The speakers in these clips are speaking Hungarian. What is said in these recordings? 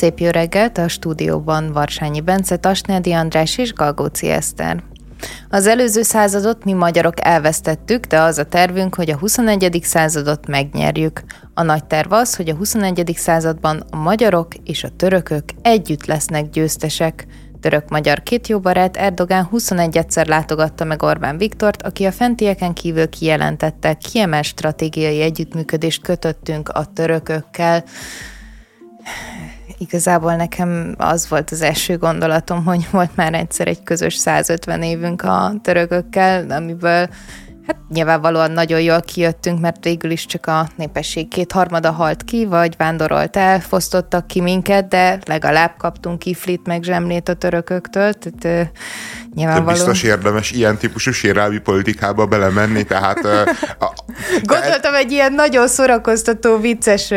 Szép jó reggelt a stúdióban Varsányi Bence, Tasnádi András és Galgóci Eszter. Az előző századot mi magyarok elvesztettük, de az a tervünk, hogy a 21. századot megnyerjük. A nagy terv az, hogy a 21. században a magyarok és a törökök együtt lesznek győztesek. Török-magyar két jó barát Erdogán 21-szer látogatta meg Orbán Viktort, aki a fentieken kívül kijelentette, kiemel stratégiai együttműködést kötöttünk a törökökkel igazából nekem az volt az első gondolatom, hogy volt már egyszer egy közös 150 évünk a törökökkel, amiből Hát nyilvánvalóan nagyon jól kijöttünk, mert végül is csak a népesség kétharmada halt ki, vagy vándorolt el, fosztottak ki minket, de legalább kaptunk kiflit meg zsemlét a törököktől, tehát nyilvánvalóan... De biztos érdemes ilyen típusú sérelmi politikába belemenni, tehát... A, Gondoltam egy ilyen nagyon szórakoztató, vicces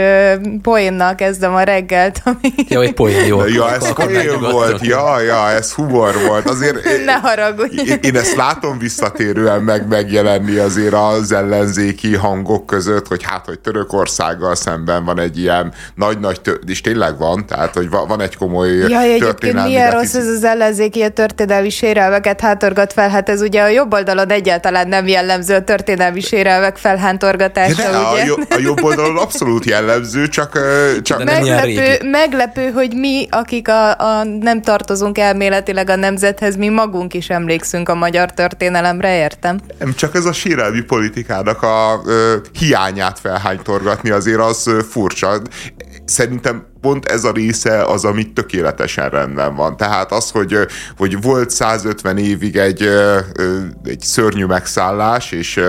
poénnal kezdem a reggelt, ami... Jó, egy poén, jó. Ja, ez poén volt, ja, ja, ez humor volt. Azért ne haragudj. Én, én ezt látom visszatérően meg megjelenni azért az ellenzéki hangok között, hogy hát, hogy Törökországgal szemben van egy ilyen nagy-nagy, tör- és tényleg van, tehát, hogy van egy komoly Jaj, történelmi milyen rossz ez az ellenzéki a történelmi sérelmeket hátorgat fel, hát ez ugye a jobb oldalon egyáltalán nem jellemző a történelmi sérelmek felhántorgatása, ja, ugye? A, a jobb oldalon abszolút jellemző, csak... csak meglepő, meglepő, hogy mi, akik a, a nem tartozunk elméletileg a nemzethez, mi magunk is emlékszünk a magyar történelemre, értem? Nem, csak ez a sérelmi politikának a ö, hiányát felhánytorgatni azért az furcsa. Szerintem pont ez a része az, ami tökéletesen rendben van. Tehát az, hogy, hogy volt 150 évig egy, egy szörnyű megszállás, és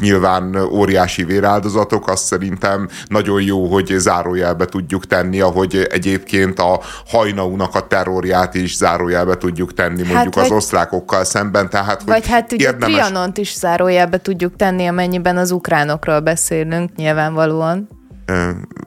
nyilván óriási véráldozatok, azt szerintem nagyon jó, hogy zárójelbe tudjuk tenni, ahogy egyébként a hajnaúnak a terrorját is zárójelbe tudjuk tenni mondjuk hát, az osztrákokkal szemben. Tehát, hogy vagy hát ugye érdemes... Trianont is zárójelbe tudjuk tenni, amennyiben az ukránokról beszélünk nyilvánvalóan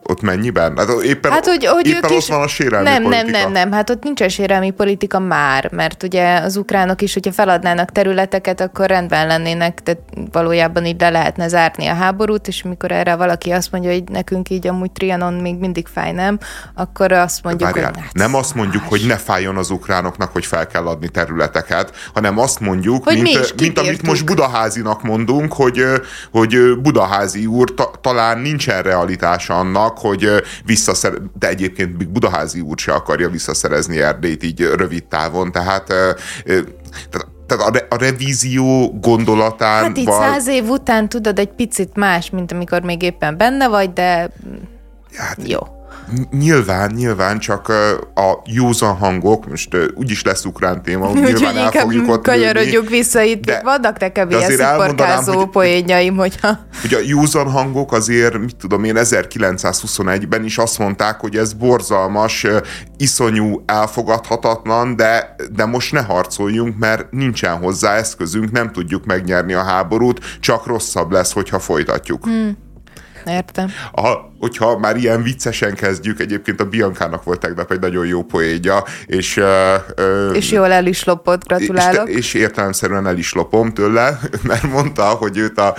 ott mennyiben? Hát éppen, hát, hogy, hogy éppen ott is... van a sérelmi nem, politika. Nem, nem, nem, hát ott nincs a sérelmi politika már, mert ugye az ukránok is, hogyha feladnának területeket, akkor rendben lennének, tehát valójában így le lehetne zárni a háborút, és mikor erre valaki azt mondja, hogy nekünk így amúgy Trianon még mindig fáj, nem, akkor azt mondjuk, Várjál, hogy... Hát, nem azt mondjuk, hogy ne fájjon az ukránoknak, hogy fel kell adni területeket, hanem azt mondjuk, hogy mint, mint amit most Budaházinak mondunk, hogy, hogy Budaházi úr ta, talán nincsen realitás realitása annak, hogy visszaszer, de egyébként Budaházi úr se akarja visszaszerezni Erdélyt így rövid távon, tehát, tehát tehát a, re, a revízió gondolatán... Hát itt száz év után tudod egy picit más, mint amikor még éppen benne vagy, de hát, jó. Nyilván, nyilván csak a józan hangok, most úgyis lesz ukrán téma, úgy nyilván el fogjuk ott kanyarodjuk vissza itt, de, vannak nekem ilyen sziporkázó poénjaim, hogyha... Hogy a józan hangok azért, mit tudom én, 1921-ben is azt mondták, hogy ez borzalmas, iszonyú, elfogadhatatlan, de, de most ne harcoljunk, mert nincsen hozzá eszközünk, nem tudjuk megnyerni a háborút, csak rosszabb lesz, hogyha folytatjuk. Hmm. Értem. A, hogyha már ilyen viccesen kezdjük, egyébként a Biankának volt tegnap egy nagyon jó poénja, és... Uh, és jól el is lopott, gratulálok. És, és értelemszerűen el is lopom tőle, mert mondta, hogy őt a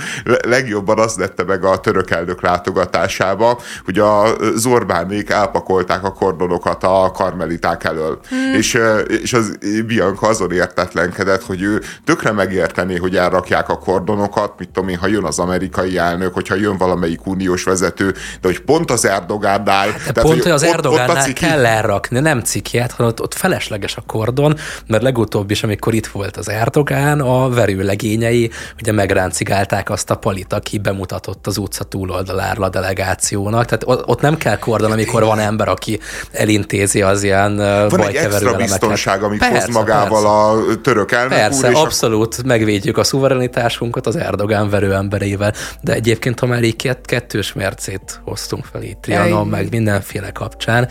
legjobban azt lette meg a török elnök látogatásába, hogy a Zorbánék elpakolták a kordonokat a karmeliták elől. Hmm. És, és az Bianca azon értetlenkedett, hogy ő tökre megértené, hogy elrakják a kordonokat, mit tudom én, ha jön az amerikai elnök, hogyha jön valamelyik uniós vezető, de hogy pont az Erdogánnál... Hát tehát, pont, hogy az Erdogánnál ciki... kell elrakni, nem cikiát, hanem ott, ott felesleges a kordon, mert legutóbb is, amikor itt volt az Erdogán, a verőlegényei ugye megráncigálták azt a palit, aki bemutatott az utca túloldalára a delegációnak. Tehát ott nem kell kordon, amikor van ember, aki elintézi az ilyen Van egy extra biztonság, amit persze, hoz magával persze. a török elnök Persze, úr, abszolút a... megvédjük a szuverenitásunkat az Erdogán verő emberével, de egyébként, ha már így kettős mércét hoz hoztunk fel itt Trianon, meg mindenféle kapcsán.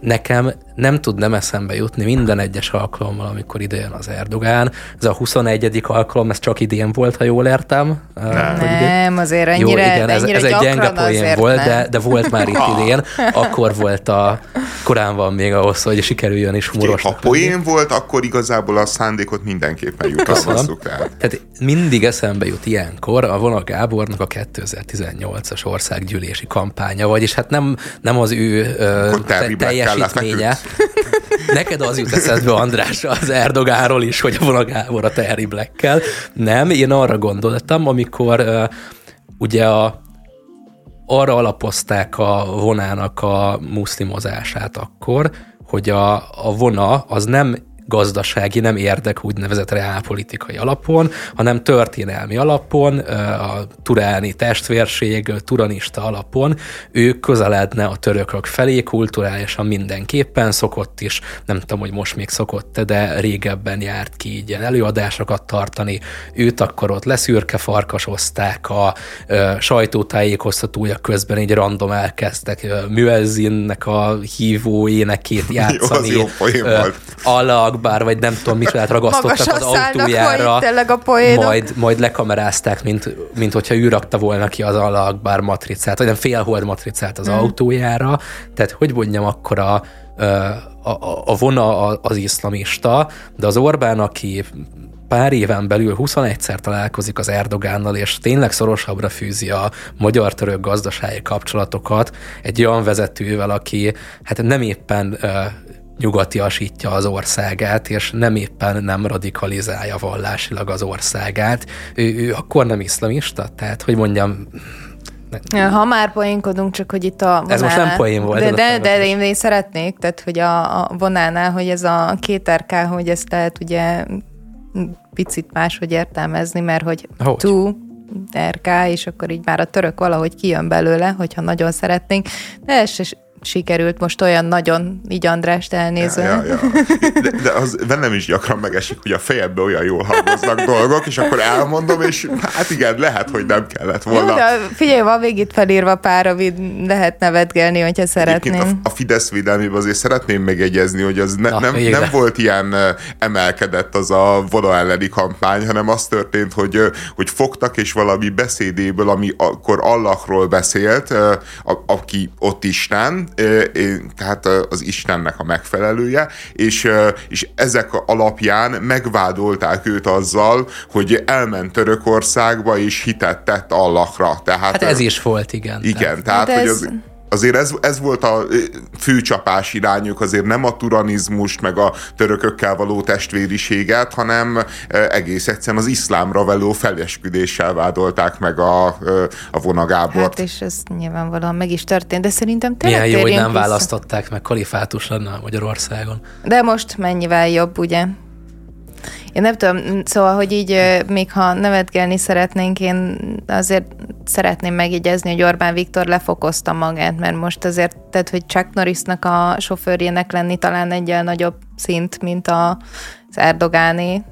Nekem nem tud nem eszembe jutni minden egyes alkalommal, amikor ide jön az Erdogán. Ez a 21. alkalom, ez csak idén volt, ha jól értem. Nem, nem azért ennyire, Jó, igen, ez, ennyire ez egy gyenge poén volt, de, de volt már itt idén. Akkor volt a, korán van még ahhoz, hogy sikerüljön is humoros. Ha poén volt, akkor igazából a szándékot mindenképpen jutalmazzuk el. Tehát mindig eszembe jut ilyenkor a Vona Gábornak a 2018-as országgyűlési kampánya, vagyis hát nem, nem az ő te, teljesítménye. Neked az jut eszedbe, András, az Erdogáról is, hogy a Vona Gábor a Terry Black-kel. Nem, én arra gondoltam, amikor uh, ugye a arra alapozták a vonának a muszlimozását akkor, hogy a, a vona az nem gazdasági, nem érdek úgynevezett reálpolitikai alapon, hanem történelmi alapon, a turáni testvérség, turanista alapon ő közeledne a törökök felé kulturálisan mindenképpen, szokott is, nem tudom, hogy most még szokott de régebben járt ki így ilyen előadásokat tartani, őt akkor ott leszürke farkasozták, a sajtótájékoztatója közben egy random elkezdtek Müezzinnek a hívó énekét játszani. jó, jó Akbar, vagy nem tudom, mit lehet ragasztottak az autójára, a majd, majd lekamerázták, mint, mint hogyha ő rakta volna ki az Allah Akbar matricát, vagy nem félhold matricát az mm. autójára. Tehát hogy mondjam, akkor a, a, a, a vona az iszlamista, de az Orbán, aki pár éven belül 21-szer találkozik az Erdogánnal, és tényleg szorosabbra fűzi a magyar-török gazdasági kapcsolatokat egy olyan vezetővel, aki hát nem éppen nyugatiasítja az országát, és nem éppen nem radikalizálja vallásilag az országát. Ő, ő akkor nem iszlamista? Tehát, hogy mondjam, ha már poénkodunk, csak hogy itt a vonálnál, Ez most nem poén volt. De, de, de, én, én szeretnék, tehát hogy a, a vonálnál, hogy ez a két RK, hogy ezt lehet ugye picit máshogy értelmezni, mert hogy, hogy? tú, RK, és akkor így már a török valahogy kijön belőle, hogyha nagyon szeretnénk, de ez sikerült most olyan nagyon így Andrást elnézve. Ja, ja, ja. De, de az velem is gyakran megesik, hogy a fejembe olyan jól hangoznak dolgok, és akkor elmondom, és hát igen, lehet, hogy nem kellett volna. Jó, de figyelj, van végig felírva pár, amit lehet nevetgelni, hogyha szeretném. A, a Fidesz védelmében azért szeretném megjegyezni, hogy az ne, Na, nem, nem volt ilyen emelkedett az a voda elleni kampány, hanem az történt, hogy, hogy fogtak, és valami beszédéből, ami akkor Allahról beszélt, a, aki ott Isten, tehát az Istennek a megfelelője, és, és ezek alapján megvádolták őt azzal, hogy elment Törökországba és hitet tett Allahra. Tehát, hát ez is volt, igen. Igen, tehát, tehát hogy az azért ez, ez volt a főcsapás irányuk, azért nem a turanizmust, meg a törökökkel való testvériséget, hanem egész egyszerűen az iszlámra való felesküdéssel vádolták meg a, a vonagábort. Hát és ez nyilvánvalóan meg is történt, de szerintem tényleg Milyen jó, hogy nem vissza. választották meg, kalifátus lenne Magyarországon. De most mennyivel jobb, ugye? Én nem tudom, szóval, hogy így még ha nevetgelni szeretnénk, én azért szeretném megjegyezni, hogy Orbán Viktor lefokozta magát, mert most azért, tehát, hogy Chuck Norrisnak a sofőrjének lenni talán egy nagyobb szint, mint az Erdogáné.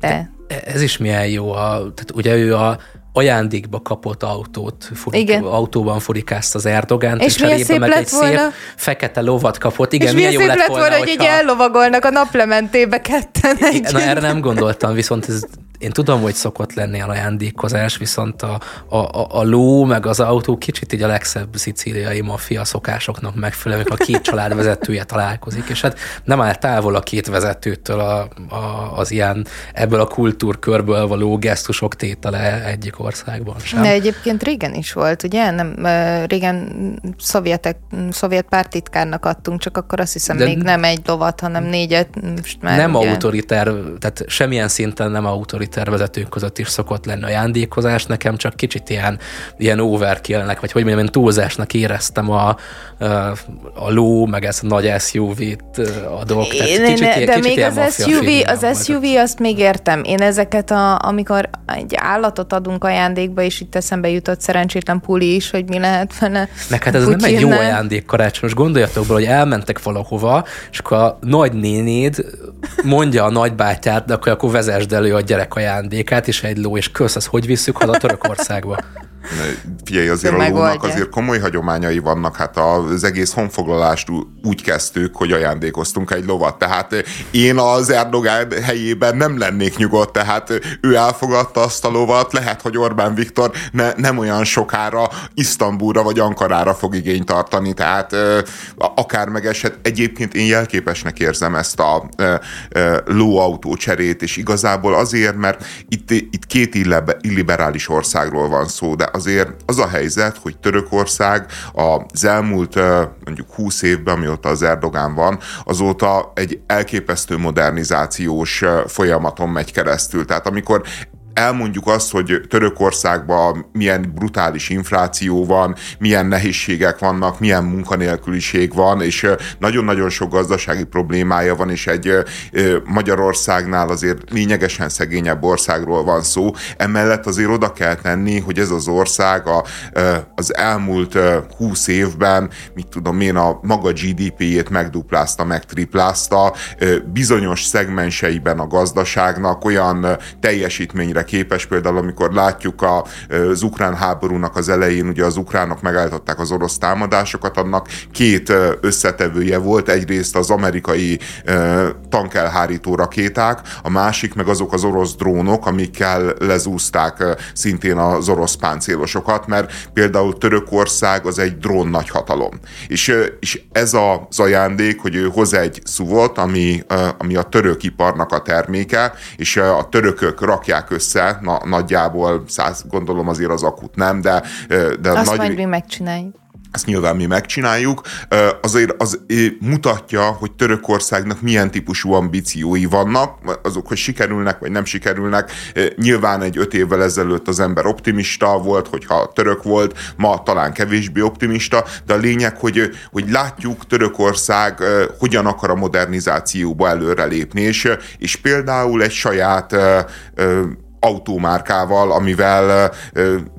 De... Ez is milyen jó, a, tehát ugye ő a ajándékba kapott autót, furik, Igen. autóban furikázta az Erdogán, és, és szép meg lett egy volna. szép fekete lovat kapott. Igen, és milyen, jó lett volna, volna hogy így ellovagolnak a naplementébe ketten. Na, erre nem gondoltam, viszont ez én tudom, hogy szokott lenni a ajándékozás, viszont a, a, a, a ló meg az autó kicsit így a legszebb szicíliai maffia szokásoknak megfelelő, amikor a két család vezetője találkozik, és hát nem áll távol a két vezetőtől a, a, az ilyen ebből a kultúrkörből való gesztusok tétele egyik országban sem. De egyébként régen is volt, ugye? Nem, régen szovjetek, szovjet pártitkárnak adtunk, csak akkor azt hiszem De még nem egy lovat, hanem négyet. Most már nem ugye... autoritár, tehát semmilyen szinten nem autoritár tervezetők között is szokott lenni ajándékozás, nekem csak kicsit ilyen, ilyen overkillnek, vagy hogy mondjam, én túlzásnak éreztem a, a ló, meg ez a nagy SUV-t adok. Tehát én, kicsit, de kicsit még az SUV, az SUV azt még értem. Én ezeket, a, amikor egy állatot adunk ajándékba, és itt eszembe jutott szerencsétlen puli is, hogy mi lehet vele. Meg hát ez nem egy jó ajándék karácsonyos. Gondoljatok bele, hogy elmentek valahova, és akkor a nagynénéd mondja a nagybátyát, de akkor, akkor vezesd elő a gyerek ajándékát, és egy ló, és kösz, az hogy visszük haza Törökországba? Figyelj, azért a lónak azért komoly hagyományai vannak, hát az egész honfoglalást úgy kezdtük, hogy ajándékoztunk egy lovat, tehát én az Erdogán helyében nem lennék nyugodt, tehát ő elfogadta azt a lovat, lehet, hogy Orbán Viktor ne, nem olyan sokára Isztambulra vagy Ankarára fog igényt tartani, tehát akár megeshet. Egyébként én jelképesnek érzem ezt a lóautó cserét, és igazából azért, mert itt, itt két illiberális országról van szó, de azért az a helyzet, hogy Törökország az elmúlt mondjuk 20 évben, amióta az Erdogán van, azóta egy elképesztő modernizációs folyamaton megy keresztül. Tehát amikor elmondjuk azt, hogy Törökországban milyen brutális infláció van, milyen nehézségek vannak, milyen munkanélküliség van, és nagyon-nagyon sok gazdasági problémája van, és egy Magyarországnál azért lényegesen szegényebb országról van szó. Emellett azért oda kell tenni, hogy ez az ország a, az elmúlt 20 évben, mit tudom én, a maga GDP-jét megduplázta, megtriplázta, bizonyos szegmenseiben a gazdaságnak olyan teljesítményre képes, például amikor látjuk a, az ukrán háborúnak az elején, ugye az ukránok megállították az orosz támadásokat, annak két összetevője volt, egyrészt az amerikai tankelhárító rakéták, a másik meg azok az orosz drónok, amikkel lezúzták szintén az orosz páncélosokat, mert például Törökország az egy drón nagyhatalom. És, és ez az ajándék, hogy ő hoz egy szuvot, ami, ami a török iparnak a terméke, és a törökök rakják össze össze, na, nagyjából száz, gondolom azért az akut nem, de, de Azt nagy... majd mi megcsináljuk ezt nyilván mi megcsináljuk, azért az mutatja, hogy Törökországnak milyen típusú ambíciói vannak, azok, hogy sikerülnek vagy nem sikerülnek. Nyilván egy öt évvel ezelőtt az ember optimista volt, hogyha török volt, ma talán kevésbé optimista, de a lényeg, hogy, hogy látjuk Törökország hogyan akar a modernizációba előrelépni, és, és például egy saját autómárkával, amivel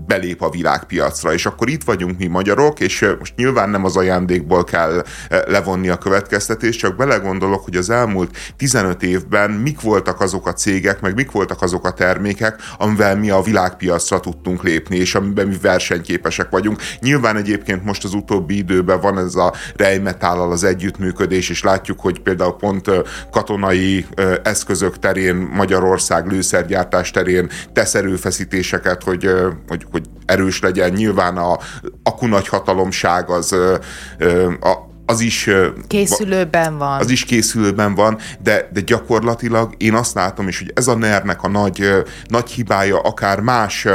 belép a világpiacra. És akkor itt vagyunk mi magyarok, és most nyilván nem az ajándékból kell levonni a következtetést, csak belegondolok, hogy az elmúlt 15 évben mik voltak azok a cégek, meg mik voltak azok a termékek, amivel mi a világpiacra tudtunk lépni, és amiben mi versenyképesek vagyunk. Nyilván egyébként most az utóbbi időben van ez a rejmetállal az együttműködés, és látjuk, hogy például pont katonai eszközök terén Magyarország lőszergyártás terén terén tesz erőfeszítéseket, hogy, hogy, hogy erős legyen. Nyilván a aku nagy hatalomság az a, az is készülőben van. Az is készülőben van, de, de gyakorlatilag én azt látom is, hogy ez a NER-nek a nagy, nagy hibája akár más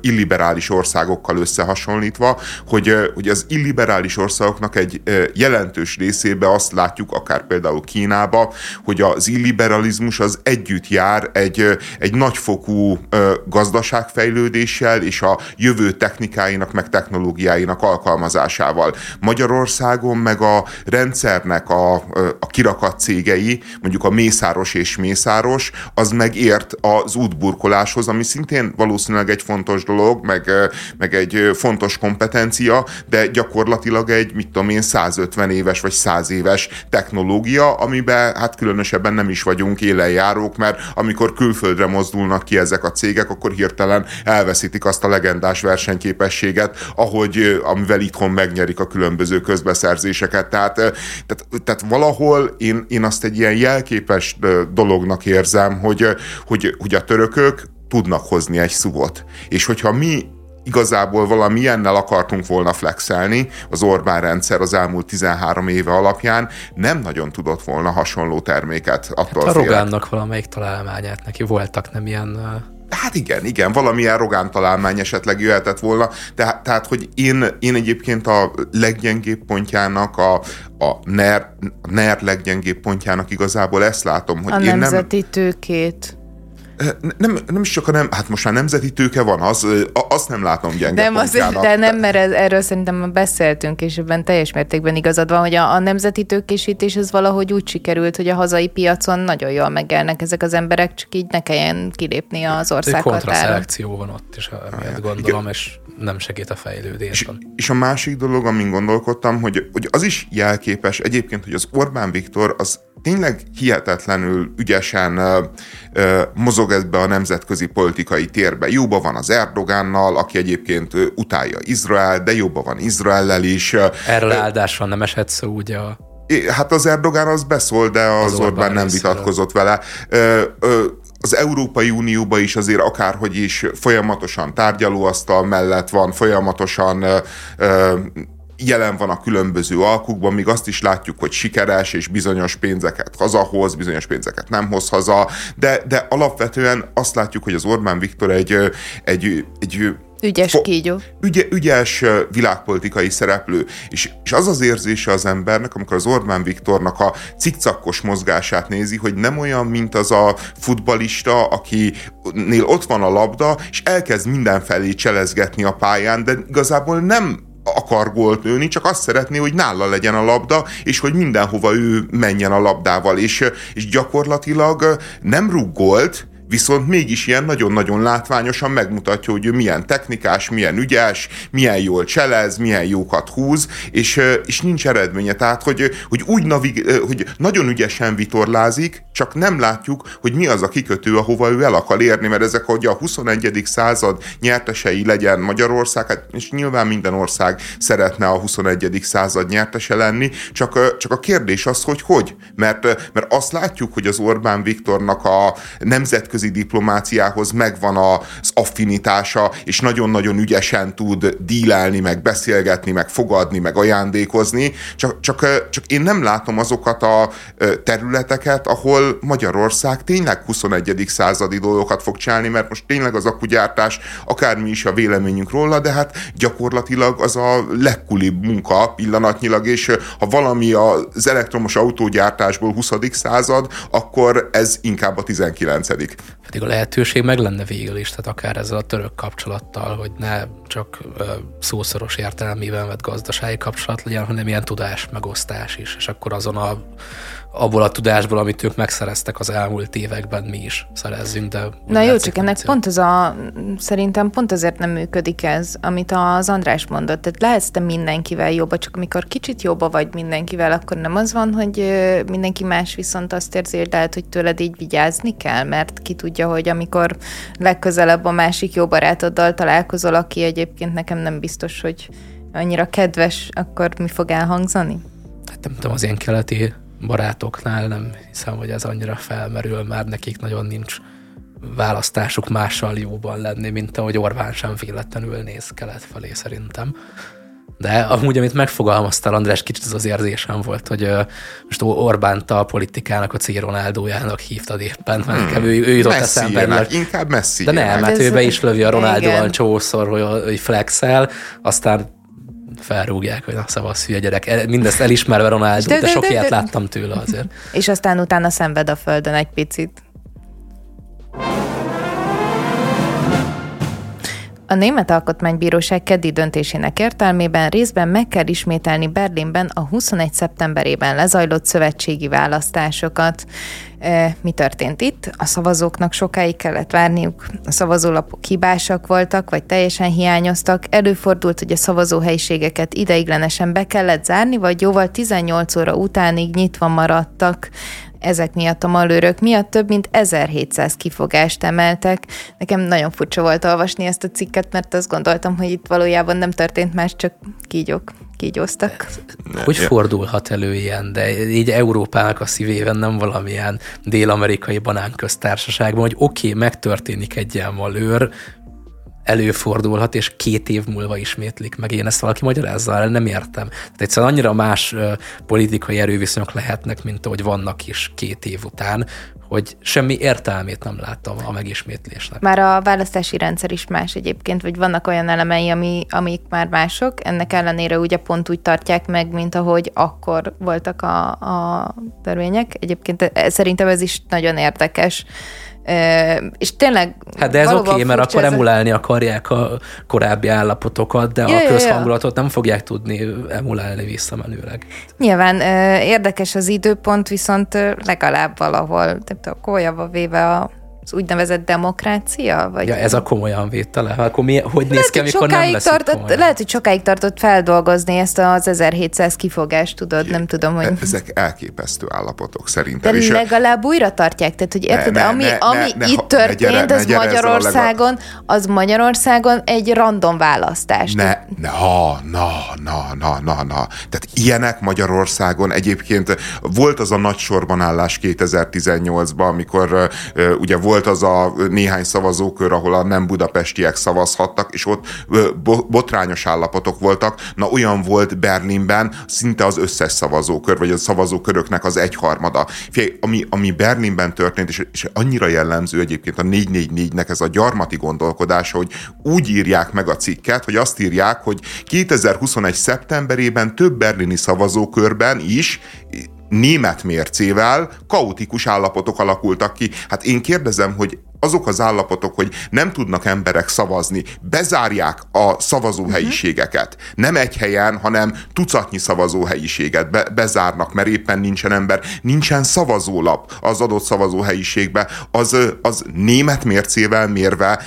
illiberális országokkal összehasonlítva, hogy, hogy az illiberális országoknak egy jelentős részébe azt látjuk, akár például Kínába, hogy az illiberalizmus az együtt jár egy, egy nagyfokú gazdaságfejlődéssel és a jövő technikáinak meg technológiáinak alkalmazásával. Magyarországon meg meg a rendszernek a, a kirakat cégei, mondjuk a Mészáros és Mészáros, az megért az útburkoláshoz, ami szintén valószínűleg egy fontos dolog, meg, meg egy fontos kompetencia, de gyakorlatilag egy, mit tudom én, 150 éves vagy 100 éves technológia, amiben hát különösebben nem is vagyunk élenjárók, mert amikor külföldre mozdulnak ki ezek a cégek, akkor hirtelen elveszítik azt a legendás versenyképességet, ahogy amivel itthon megnyerik a különböző közbeszerzéseket kérdéseket. Tehát, tehát, tehát valahol én, én azt egy ilyen jelképes dolognak érzem, hogy, hogy, hogy a törökök tudnak hozni egy szuvot. És hogyha mi igazából valami ilyennel akartunk volna flexelni, az Orbán rendszer az elmúlt 13 éve alapján nem nagyon tudott volna hasonló terméket attól hát a Rogánnak valamelyik találmányát neki voltak nem ilyen Hát igen, igen, valamilyen Rogán találmány esetleg jöhetett volna, tehát, tehát hogy én, én egyébként a leggyengébb pontjának, a, a NER, NER leggyengébb pontjának igazából ezt látom, hogy a én nemzeti nem... tőkét nem, nem is csak a nem, hát most már nemzeti tőke van, az, azt nem látom gyenge nem, az, De nem, mert ez, erről szerintem beszéltünk, és ebben teljes mértékben igazad van, hogy a, a nemzeti tőkésítés ez valahogy úgy sikerült, hogy a hazai piacon nagyon jól megélnek ezek az emberek, csak így ne kelljen kilépni az ország Kontraszelekció van ott is, amiért gondolom, Igen. és nem segít a fejlődésben. És, és a másik dolog, amin gondolkodtam, hogy, hogy az is jelképes egyébként, hogy az Orbán Viktor az tényleg hihetetlenül ügyesen ö, ö, mozog ebbe a nemzetközi politikai térbe. Jóba van az Erdogánnal, aki egyébként utálja Izrael, de jóba van Izraellel is. Erről áldással nem esett szó ugye a Hát az Erdogán az beszól, de az, az Orbán, Orbán nem vitatkozott vele. Ö, ö, az Európai Unióban is azért akárhogy is folyamatosan tárgyalóasztal mellett van, folyamatosan ö, ö, jelen van a különböző alkukban, míg azt is látjuk, hogy sikeres, és bizonyos pénzeket hazahoz, bizonyos pénzeket nem hoz haza, de, de alapvetően azt látjuk, hogy az Orbán Viktor egy, egy, egy Ügyes kígyó. Ügy, ügyes világpolitikai szereplő. És, és az az érzése az embernek, amikor az Orbán Viktornak a cikcakkos mozgását nézi, hogy nem olyan, mint az a futbalista, akinél ott van a labda, és elkezd mindenfelé cselezgetni a pályán, de igazából nem akar gólt lőni, csak azt szeretné, hogy nála legyen a labda, és hogy mindenhova ő menjen a labdával, és, és gyakorlatilag nem rúg gólt, viszont mégis ilyen nagyon-nagyon látványosan megmutatja, hogy ő milyen technikás, milyen ügyes, milyen jól cselez, milyen jókat húz, és, és nincs eredménye. Tehát, hogy, hogy úgy navig, hogy nagyon ügyesen vitorlázik, csak nem látjuk, hogy mi az a kikötő, ahova ő el akar érni, mert ezek hogy a 21. század nyertesei legyen Magyarország, hát, és nyilván minden ország szeretne a 21. század nyertese lenni, csak, csak a kérdés az, hogy hogy? Mert, mert azt látjuk, hogy az Orbán Viktornak a nemzetközi nemzetközi diplomáciához megvan az affinitása, és nagyon-nagyon ügyesen tud dílelni, meg beszélgetni, meg fogadni, meg ajándékozni, csak, csak, csak én nem látom azokat a területeket, ahol Magyarország tényleg 21. századi dolgokat fog csinálni, mert most tényleg az akugyártás, akármi is a véleményünk róla, de hát gyakorlatilag az a legkulibb munka pillanatnyilag, és ha valami az elektromos autógyártásból 20. század, akkor ez inkább a 19 pedig a lehetőség meg lenne végül is, tehát akár ezzel a török kapcsolattal, hogy ne csak szószoros értelmében vett gazdasági kapcsolat legyen, hanem ilyen tudás megosztás is, és akkor azon a, abból a tudásból, amit ők megszereztek az elmúlt években, mi is szerezzünk, de... Na jó, csak ennek cél. pont az a, szerintem pont azért nem működik ez, amit az András mondott, tehát lehetsz te mindenkivel jobba, csak amikor kicsit jobba vagy mindenkivel, akkor nem az van, hogy mindenki más viszont azt érzi, hogy lehet, hogy tőled így vigyázni kell, mert ki tudja, hogy amikor legközelebb a másik jó barátoddal találkozol, aki egyébként nekem nem biztos, hogy annyira kedves, akkor mi fog elhangzani? Hát nem tudom, az ilyen keleti barátoknál nem hiszem, hogy ez annyira felmerül, már nekik nagyon nincs választásuk mással jóban lenni, mint ahogy Orbán sem véletlenül néz kelet felé szerintem. De amúgy, amit megfogalmaztál, András, kicsit az az érzésem volt, hogy uh, most Orbánt a politikának a C. Ronaldójának hívtad éppen, mert hmm. nekem ő, ő jutott eszembe. Mert, inkább messzi. De nem, mert ő be is lövi a Ronaldóan csószor, hogy, hogy flexel, aztán felrúgják, hogy na szavasz hülye gyerek. Mindezt elismerve Ronaldo, de, de, de sok ilyet láttam tőle azért. És aztán utána szenved a földön egy picit. A Német Alkotmánybíróság keddi döntésének értelmében részben meg kell ismételni Berlinben a 21. szeptemberében lezajlott szövetségi választásokat. E, mi történt itt? A szavazóknak sokáig kellett várniuk, a szavazólapok hibásak voltak, vagy teljesen hiányoztak. Előfordult, hogy a szavazóhelyiségeket ideiglenesen be kellett zárni, vagy jóval 18 óra utánig nyitva maradtak ezek miatt a malőrök miatt több mint 1700 kifogást emeltek. Nekem nagyon furcsa volt olvasni ezt a cikket, mert azt gondoltam, hogy itt valójában nem történt más, csak kígyók kígyóztak. Hogy fordulhat elő ilyen, de így Európának a szívében nem valamilyen dél-amerikai banánköztársaságban, hogy oké, okay, megtörténik egy ilyen malőr, előfordulhat, és két év múlva ismétlik meg. Én ezt valaki magyarázza el, nem értem. Tehát egyszerűen annyira más politikai erőviszonyok lehetnek, mint ahogy vannak is két év után, hogy semmi értelmét nem láttam a megismétlésnek. Már a választási rendszer is más egyébként, vagy vannak olyan elemei, ami, amik már mások, ennek ellenére ugye pont úgy tartják meg, mint ahogy akkor voltak a, a törvények. Egyébként e, szerintem ez is nagyon érdekes és tényleg... Hát de ez oké, okay, mert akkor emulálni akarják a korábbi állapotokat, de ja, a közhangulatot nem fogják tudni emulálni visszamenőleg. Nyilván érdekes az időpont, viszont legalább valahol, tehát a kólyaba véve a az úgynevezett demokrácia? Vagy ja, ez a komolyan vétele. Akkor mi, hogy néz ki, amikor nem lesz tartott, Lehet, hogy sokáig tartott feldolgozni ezt az 1700 kifogást, tudod, nem tudom, hogy... Ezek elképesztő állapotok szerintem. De és legalább újra tartják, tehát hogy érted, ne, ne, ami, ne, ami ne, itt ne, történt, ne gyere, az ne Magyarországon, az Magyarországon egy random választás. Ne, ne, ha, na, na, na, na, na. Tehát ilyenek Magyarországon egyébként volt az a nagy sorbanállás 2018-ban, amikor uh, ugye volt az a néhány szavazókör, ahol a nem budapestiek szavazhattak, és ott botrányos állapotok voltak. Na olyan volt Berlinben szinte az összes szavazókör, vagy a szavazóköröknek az egyharmada. Figyelj, ami, ami Berlinben történt, és, és annyira jellemző egyébként a 444-nek ez a gyarmati gondolkodása, hogy úgy írják meg a cikket, hogy azt írják, hogy 2021. szeptemberében több berlini szavazókörben is német mércével kaotikus állapotok alakultak ki. Hát én kérdezem, hogy azok az állapotok, hogy nem tudnak emberek szavazni, bezárják a szavazóhelyiségeket. Nem egy helyen, hanem tucatnyi szavazóhelyiséget be, bezárnak, mert éppen nincsen ember, nincsen szavazólap az adott szavazóhelyiségbe, az, az német mércével mérve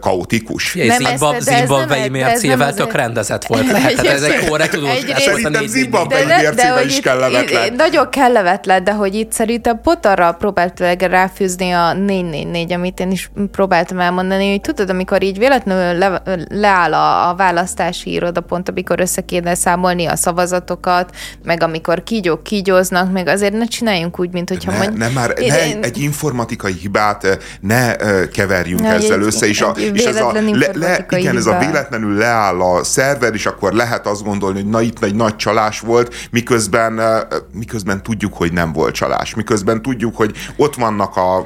kaotikus. Nem Zimbabvei mércével tök rendezett volt. Lehet, hát ez egy korrekt tudós. Szerintem Zimbabvei mércével is kellemetlen. Nagyon kellemetlen, de hogy itt szerintem pont arra próbált ráfűzni a 444, amit amit én is próbáltam elmondani, hogy tudod, amikor így véletlenül le, leáll a, a választási iroda, pont amikor össze kéne számolni a szavazatokat, meg amikor kígyók kígyóznak, meg azért ne csináljunk úgy, mint hogyha ne, mondj... Ne már, én, ne én, egy informatikai hibát eh, ne uh, keverjünk ne, ezzel egy, össze, és, a, és ez a, le, le, igen, ez a véletlenül leáll a szerver, és akkor lehet azt gondolni, hogy na itt egy nagy csalás volt, miközben, uh, miközben tudjuk, hogy nem volt csalás, miközben tudjuk, hogy ott vannak a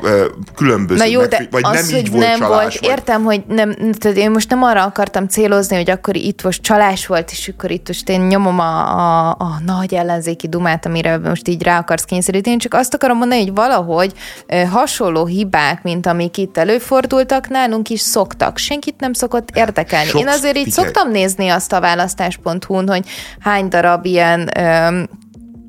különböző Na jó, de vagy az, nem így volt nem csalás. Volt, vagy... Értem, hogy nem, tehát én most nem arra akartam célozni, hogy akkor itt most csalás volt, és akkor itt most én nyomom a, a, a nagy ellenzéki dumát, amire most így rá akarsz kényszeríteni, én csak azt akarom mondani, hogy valahogy hasonló hibák, mint amik itt előfordultak, nálunk is szoktak. Senkit nem szokott érdekelni. Sok, én azért így figyelj. szoktam nézni azt a választás.hu-n, hogy hány darab ilyen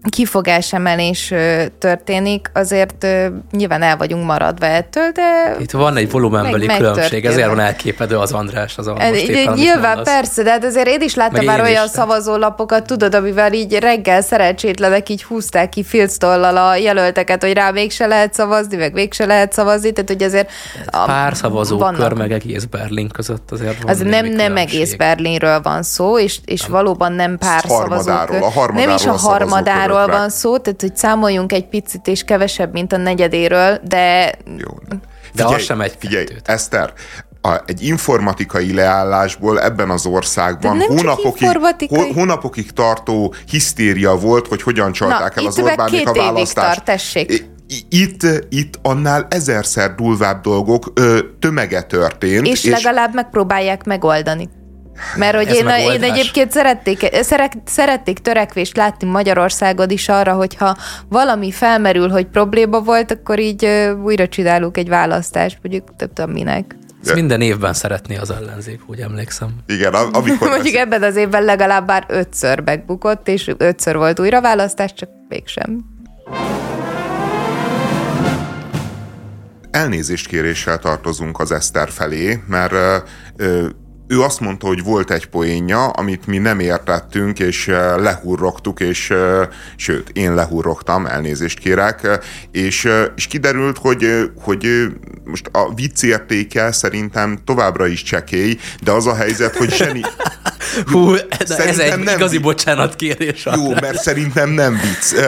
kifogásemelés történik, azért nyilván el vagyunk maradva ettől, de... Itt van egy volumenbeli különbség, ezért van elképedő az András az a most éppen, Nyilván persze, de hát azért én is láttam már olyan is, szavazólapokat, tudod, amivel így reggel szerencsétlenek így húzták ki filctollal a jelölteket, hogy rá mégse lehet szavazni, meg mégse lehet szavazni, tehát hogy azért... A, Pár szavazókör meg egész Berlin között azért van Az nem, nem egész Berlinről van szó, és, és nem. valóban nem pár szavazókör. Nem is a harmadáról arról van szó, tehát hogy számoljunk egy picit és kevesebb, mint a negyedéről, de... Jó, de, de figyelj, az sem egy Figyelj, kettőt. Eszter, a, egy informatikai leállásból ebben az országban hónapokig, informatikai... hónapokig tartó hisztéria volt, hogy hogyan csalták Na, el az Orbánik a választást. Tart, tessék. Itt, itt annál ezerszer durvább dolgok ö, tömege történt. És, és legalább megpróbálják megoldani. Mert hogy én, én egyébként szerették, szeret, szerették törekvést látni Magyarországon is arra, hogyha valami felmerül, hogy probléma volt, akkor így újra csinálunk egy választást, mondjuk több tudom minek. Ezt minden évben szeretné az ellenzék, úgy emlékszem. Igen, amikor... Mondjuk ebben az évben legalább bár ötször megbukott, és ötször volt újraválasztás, csak mégsem. Elnézést kéréssel tartozunk az Eszter felé, mert ö, ő azt mondta, hogy volt egy poénja, amit mi nem értettünk, és lehurrogtuk, és sőt, én lehurrogtam, elnézést kérek, és, és kiderült, hogy, hogy most a vicc értéke szerintem továbbra is csekély, de az a helyzet, hogy zseni... Hú, ez egy nem igazi bocsánat kérés. Jó, mert szerintem nem vicc,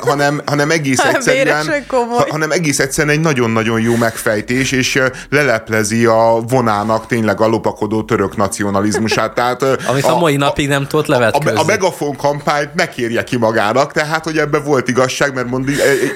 hanem, hanem egész egyszerűen hanem egész egyszerűen egy nagyon-nagyon jó megfejtés, és leleplezi a vonának tényleg a lopakodó török nacionalizmusát. Tehát, Amit a, a mai napig nem tudott levetközni. A, a Megafon kampányt ne kérje ki magának, tehát, hogy ebbe volt igazság, mert, mond,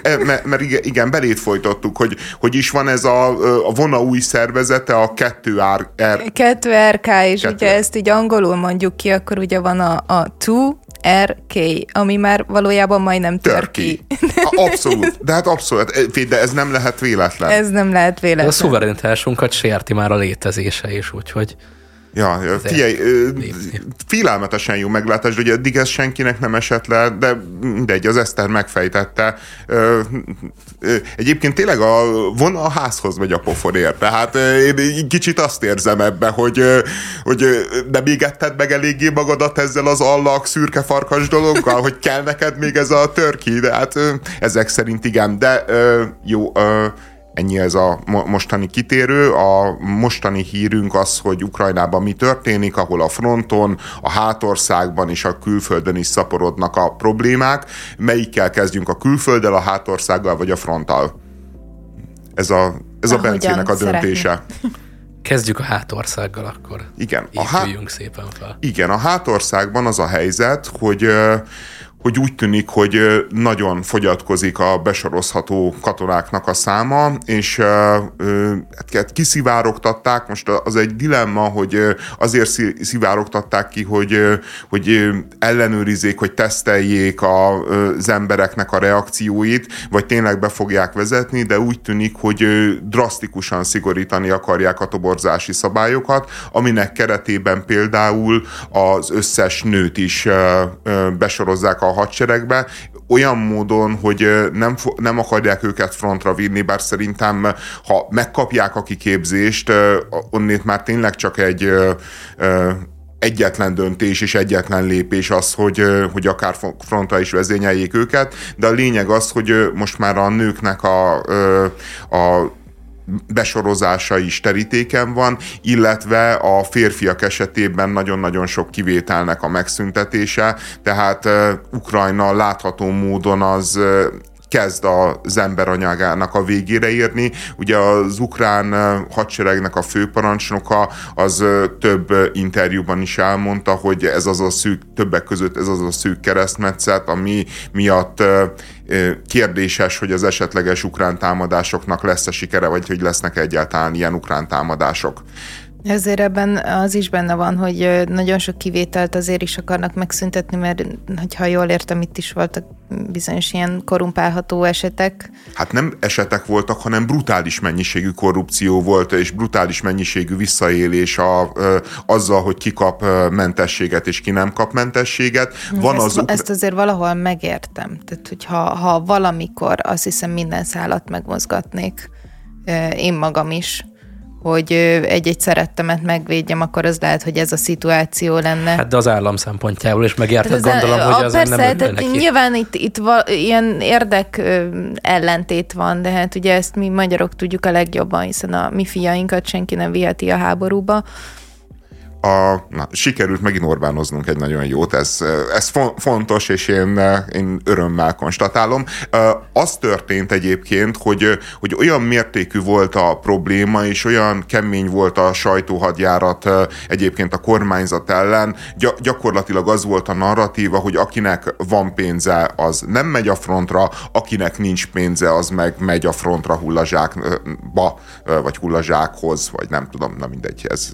e, e, mert, igen, belét folytattuk, hogy, hogy is van ez a, a vona új szervezete, a 2R... R, 2RK, és 2R. ugye ezt így angolul mondjuk ki, akkor ugye van a, a 2RK, ami már valójában majdnem törki. Abszolút, de hát abszolút, de ez nem lehet véletlen. Ez nem lehet véletlen. De a szuverenitásunkat sérti már a létezése is, úgyhogy... Ja, figyelj, félelmetesen jó meglátás, hogy eddig ez senkinek nem esett le, de mindegy, az Eszter megfejtette. Egyébként tényleg a, von a házhoz megy a pofonért, tehát én kicsit azt érzem ebbe, hogy, hogy nem égetted meg eléggé magadat ezzel az allak szürke farkas dologgal, hogy kell neked még ez a törki, de hát ezek szerint igen, de jó, Ennyi ez a mostani kitérő. A mostani hírünk az, hogy Ukrajnában mi történik, ahol a fronton, a hátországban és a külföldön is szaporodnak a problémák. Melyikkel kezdjünk a külfölddel, a hátországgal vagy a fronttal? Ez a, ez a Bencének a döntése. Szeretném. Kezdjük a hátországgal akkor. Igen. a há- szépen fel. Igen, a hátországban az a helyzet, hogy hogy úgy tűnik, hogy nagyon fogyatkozik a besorozható katonáknak a száma, és hát kiszivárogtatták, most az egy dilemma, hogy azért szivárogtatták ki, hogy, hogy ellenőrizzék, hogy teszteljék az embereknek a reakcióit, vagy tényleg be fogják vezetni, de úgy tűnik, hogy drasztikusan szigorítani akarják a toborzási szabályokat, aminek keretében például az összes nőt is besorozzák a hadseregbe, olyan módon, hogy nem, nem akarják őket frontra vinni, bár szerintem, ha megkapják a kiképzést, onnét már tényleg csak egy egyetlen döntés és egyetlen lépés az, hogy, hogy akár frontra is vezényeljék őket, de a lényeg az, hogy most már a nőknek a, a besorozása is terítéken van, illetve a férfiak esetében nagyon-nagyon sok kivételnek a megszüntetése, tehát Ukrajna látható módon az kezd az emberanyagának a végére érni. Ugye az ukrán hadseregnek a főparancsnoka az több interjúban is elmondta, hogy ez az a szűk, többek között ez az a szűk keresztmetszet, ami miatt kérdéses, hogy az esetleges ukrán támadásoknak lesz-e sikere, vagy hogy lesznek egyáltalán ilyen ukrán támadások. Ezért ebben az is benne van, hogy nagyon sok kivételt azért is akarnak megszüntetni, mert ha jól értem, itt is voltak bizonyos ilyen korrumpálható esetek. Hát nem esetek voltak, hanem brutális mennyiségű korrupció volt, és brutális mennyiségű visszaélés a, azzal, hogy ki kap mentességet, és ki nem kap mentességet. Van ezt, az ezt azért valahol megértem. Tehát, hogyha ha valamikor azt hiszem minden szállat megmozgatnék, én magam is, hogy egy-egy szerettemet megvédjem, akkor az lehet, hogy ez a szituáció lenne. Hát de az állam szempontjából is megérted, gondolom, hogy az persze, nem tehát neki. Nyilván itt, itt val, ilyen érdek ellentét van, de hát ugye ezt mi magyarok tudjuk a legjobban, hiszen a mi fiainkat senki nem viheti a háborúba, a, na, sikerült megint Orbánoznunk egy nagyon jót, ez, ez fontos, és én, én örömmel konstatálom. Az történt egyébként, hogy, hogy olyan mértékű volt a probléma, és olyan kemény volt a sajtóhadjárat egyébként a kormányzat ellen, gyakorlatilag az volt a narratíva, hogy akinek van pénze, az nem megy a frontra, akinek nincs pénze, az meg megy a frontra hullazsákba, vagy hullazsákhoz, vagy nem tudom, na mindegy, ez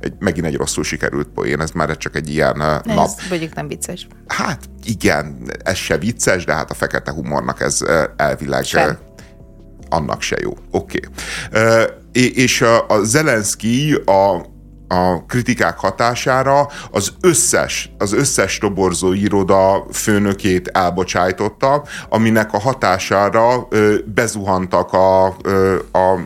egy, megint egy rossz rosszul sikerült poén, ez már csak egy ilyen ez nap. mondjuk nem vicces. Hát igen, ez se vicces, de hát a fekete humornak ez elvileg Sem. annak se jó. Oké. Okay. És a Zelenszky a a kritikák hatására az összes, az összes toborzó iroda főnökét elbocsájtotta, aminek a hatására ö, bezuhantak a, ö, a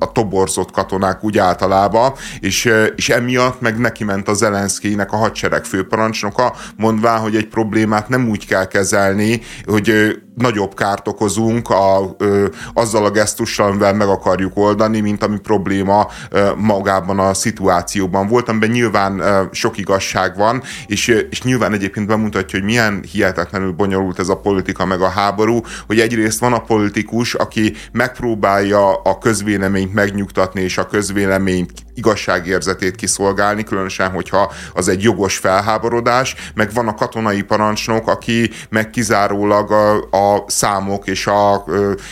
a toborzott katonák úgy általában, és, és emiatt meg neki ment a Zelenszkijnek a hadsereg főparancsnoka, mondván, hogy egy problémát nem úgy kell kezelni, hogy nagyobb kárt okozunk a, ö, azzal a gesztussal, amivel meg akarjuk oldani, mint ami probléma ö, magában a szituációban volt, amiben nyilván ö, sok igazság van, és, és nyilván egyébként bemutatja, hogy milyen hihetetlenül bonyolult ez a politika meg a háború, hogy egyrészt van a politikus, aki megpróbálja a közvéleményt megnyugtatni, és a közvéleményt igazságérzetét kiszolgálni, különösen, hogyha az egy jogos felháborodás, meg van a katonai parancsnok, aki meg kizárólag a, a számok és a,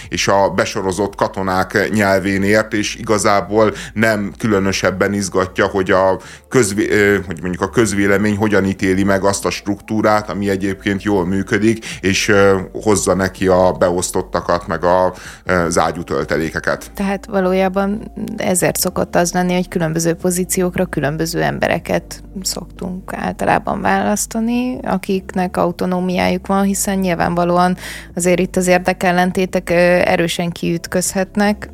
és a besorozott katonák nyelvén ért, és igazából nem különösebben izgatja, hogy a, közvé, hogy mondjuk a közvélemény hogyan ítéli meg azt a struktúrát, ami egyébként jól működik, és hozza neki a beosztottakat, meg a, az ágyútöltelékeket. Tehát valójában ezért szokott az lenni, hogy különböző pozíciókra különböző embereket szoktunk általában választani, akiknek autonómiájuk van, hiszen nyilvánvalóan azért itt az érdekellentétek erősen kiütközhetnek,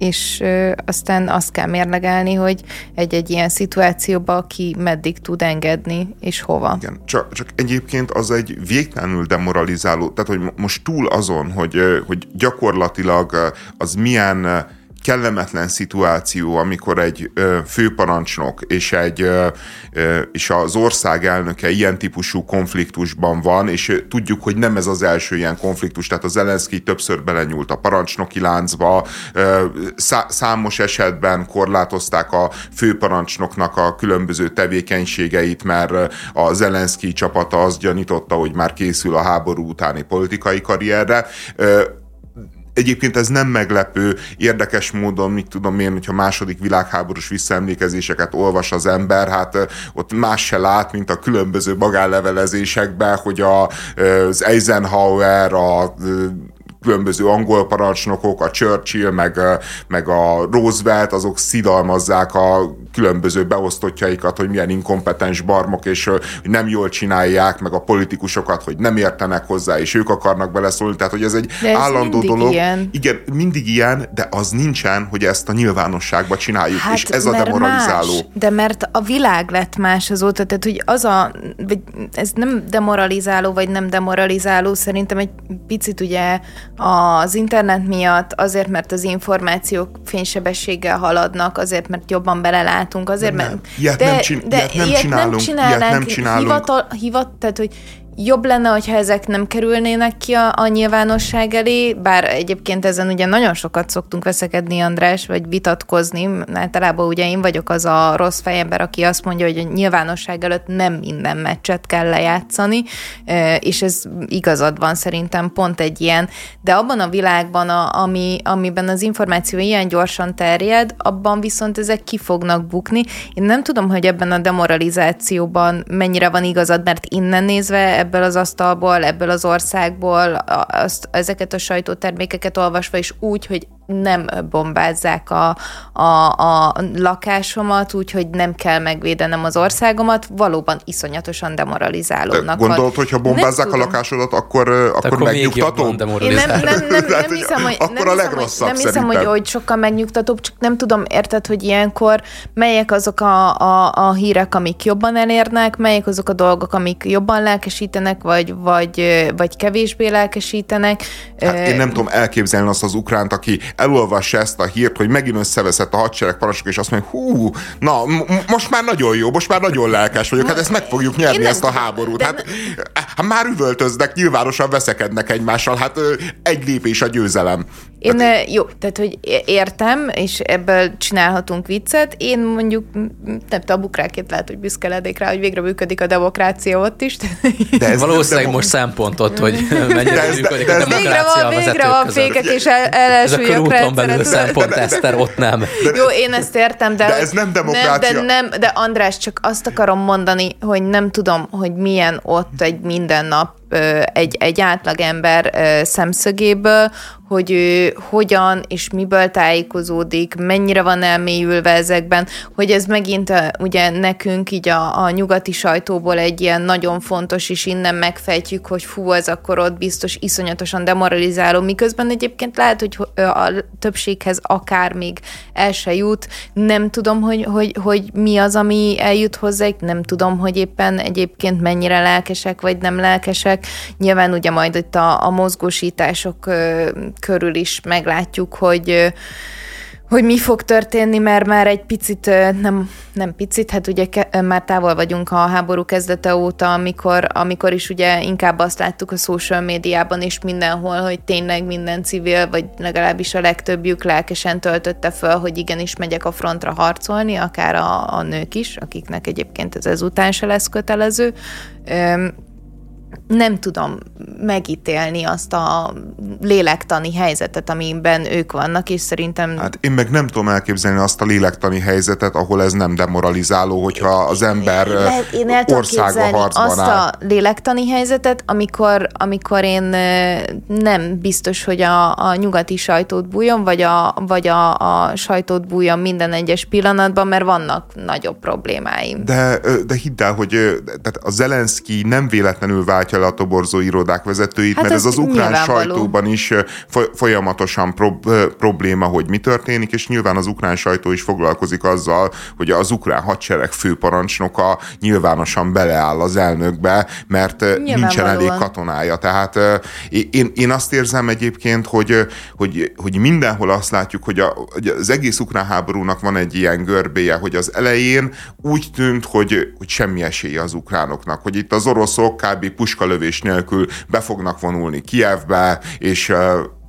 és aztán azt kell mérlegelni, hogy egy-egy ilyen szituációba ki meddig tud engedni, és hova. Igen, csak, csak egyébként az egy végtelenül demoralizáló, tehát hogy most túl azon, hogy, hogy gyakorlatilag az milyen kellemetlen szituáció, amikor egy ö, főparancsnok és, egy, ö, ö, és az ország elnöke ilyen típusú konfliktusban van, és tudjuk, hogy nem ez az első ilyen konfliktus, tehát az Zelenszky többször belenyúlt a parancsnoki láncba, ö, szá- számos esetben korlátozták a főparancsnoknak a különböző tevékenységeit, mert a Zelenszky csapata azt gyanította, hogy már készül a háború utáni politikai karrierre. Ö, Egyébként ez nem meglepő, érdekes módon, mit tudom én, hogyha második világháborús visszaemlékezéseket olvas az ember, hát ott más se lát, mint a különböző magánlevelezésekben, hogy a, az Eisenhower, a különböző angol parancsnokok, a Churchill, meg, meg a Roosevelt, azok szidalmazzák a különböző beosztottjaikat, hogy milyen inkompetens barmok, és hogy nem jól csinálják, meg a politikusokat, hogy nem értenek hozzá, és ők akarnak beleszólni. Tehát, hogy ez egy ez állandó dolog. Ilyen. Igen, mindig ilyen, de az nincsen, hogy ezt a nyilvánosságba csináljuk, hát, és ez a demoralizáló. Más, de mert a világ lett más azóta, tehát, hogy az a, vagy ez nem demoralizáló, vagy nem demoralizáló, szerintem egy picit ugye az internet miatt, azért, mert az információk fénysebességgel haladnak, azért, mert jobban belelátunk, azért, nem, mert... Ilyet de, nem, csin- de ilyet nem ilyet csinálunk, nem ilyet nem csinálunk. Hivatal, hivat, tehát, hogy jobb lenne, hogyha ezek nem kerülnének ki a, a nyilvánosság elé, bár egyébként ezen ugye nagyon sokat szoktunk veszekedni, András, vagy vitatkozni. Általában ugye én vagyok az a rossz fejember, aki azt mondja, hogy a nyilvánosság előtt nem minden meccset kell lejátszani, és ez igazad van szerintem pont egy ilyen. De abban a világban, a, ami, amiben az információ ilyen gyorsan terjed, abban viszont ezek ki fognak bukni. Én nem tudom, hogy ebben a demoralizációban mennyire van igazad, mert innen nézve ebből az asztalból, ebből az országból azt, ezeket a sajtótermékeket olvasva, és úgy, hogy nem bombázzák a, a, a lakásomat, úgyhogy nem kell megvédenem az országomat, valóban iszonyatosan demoralizálódnak. De gondolod, hogyha bombázzák nem a lakásodat, akkor, akkor, akkor megnyugtató? Én nem, nem, nem, nem, nem hiszem, hogy, akkor nem a legrosszabb nem hiszem, hogy, hogy sokkal megnyugtatóbb, csak nem tudom, érted, hogy ilyenkor melyek azok a, a, a hírek, amik jobban elérnek, melyek azok a dolgok, amik jobban lelkesítenek, vagy, vagy, vagy kevésbé lelkesítenek. Hát én nem tudom elképzelni azt az ukránt, aki elolvassa ezt a hírt, hogy megint összeveszett a hadsereg parancsok, és azt mondja, hú, na, most már nagyon jó, most már nagyon lelkes vagyok, hát ezt meg fogjuk nyerni, ezt a háborút. Hát, hát már üvöltöznek, nyilvánosan veszekednek egymással, hát egy lépés a győzelem. Én, hát, jó, tehát, hogy értem, és ebből csinálhatunk viccet. Én mondjuk, nem tudom, bukráként lehet, hogy büszke lennék rá, hogy végre működik a demokrácia ott is. De ez Valószínűleg de most szempontot, hogy mennyire de ez, működik de, de a demokrácia végre van, végre van fékek, és el, elsüllyek Ez a belül szempont, Eszter, ott nem. De, jó, én ezt értem, de... De ez nem demokrácia. Nem, de, nem, de András, csak azt akarom mondani, hogy nem tudom, hogy milyen ott egy mindennap egy, egy átlagember szemszögéből, hogy ő hogyan és miből tájékozódik, mennyire van elmélyülve ezekben, hogy ez megint ugye nekünk így a, a nyugati sajtóból egy ilyen nagyon fontos, és innen megfejtjük, hogy fú, ez akkor ott biztos iszonyatosan demoralizáló, miközben egyébként lehet, hogy a többséghez akár még el se jut, nem tudom, hogy, hogy, hogy mi az, ami eljut hozzá, nem tudom, hogy éppen egyébként mennyire lelkesek, vagy nem lelkesek, Nyilván ugye majd itt a, a mozgósítások körül is meglátjuk, hogy hogy mi fog történni, mert már egy picit, nem, nem picit, hát ugye ke, már távol vagyunk a háború kezdete óta, amikor, amikor is ugye inkább azt láttuk a social médiában is mindenhol, hogy tényleg minden civil, vagy legalábbis a legtöbbjük lelkesen töltötte föl, hogy igenis megyek a frontra harcolni, akár a, a nők is, akiknek egyébként ez ezután se lesz kötelező nem tudom megítélni azt a lélektani helyzetet, amiben ők vannak, és szerintem... Hát én meg nem tudom elképzelni azt a lélektani helyzetet, ahol ez nem demoralizáló, hogyha az ember Le, én el országa harcban azt áll. a lélektani helyzetet, amikor, amikor én nem biztos, hogy a, a nyugati sajtót bújjon, vagy a, vagy a, a sajtót bújjon minden egyes pillanatban, mert vannak nagyobb problémáim. De, de hidd el, hogy tehát a Zelenszky nem véletlenül váltja le a toborzó irodák vezetőit, hát mert ez az ukrán sajtóban is folyamatosan prob- probléma, hogy mi történik, és nyilván az ukrán sajtó is foglalkozik azzal, hogy az ukrán hadsereg főparancsnoka nyilvánosan beleáll az elnökbe, mert nincsen elég katonája. Tehát én, én azt érzem egyébként, hogy, hogy, hogy mindenhol azt látjuk, hogy, a, hogy az egész ukrán háborúnak van egy ilyen görbéje, hogy az elején úgy tűnt, hogy, hogy semmi esélye az ukránoknak, hogy itt az oroszok kb. Puskalövés nélkül be fognak vonulni Kievbe, és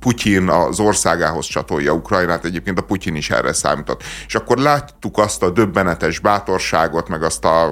Putyin az országához csatolja Ukrajnát, egyébként a Putyin is erre számított. És akkor láttuk azt a döbbenetes bátorságot, meg azt a,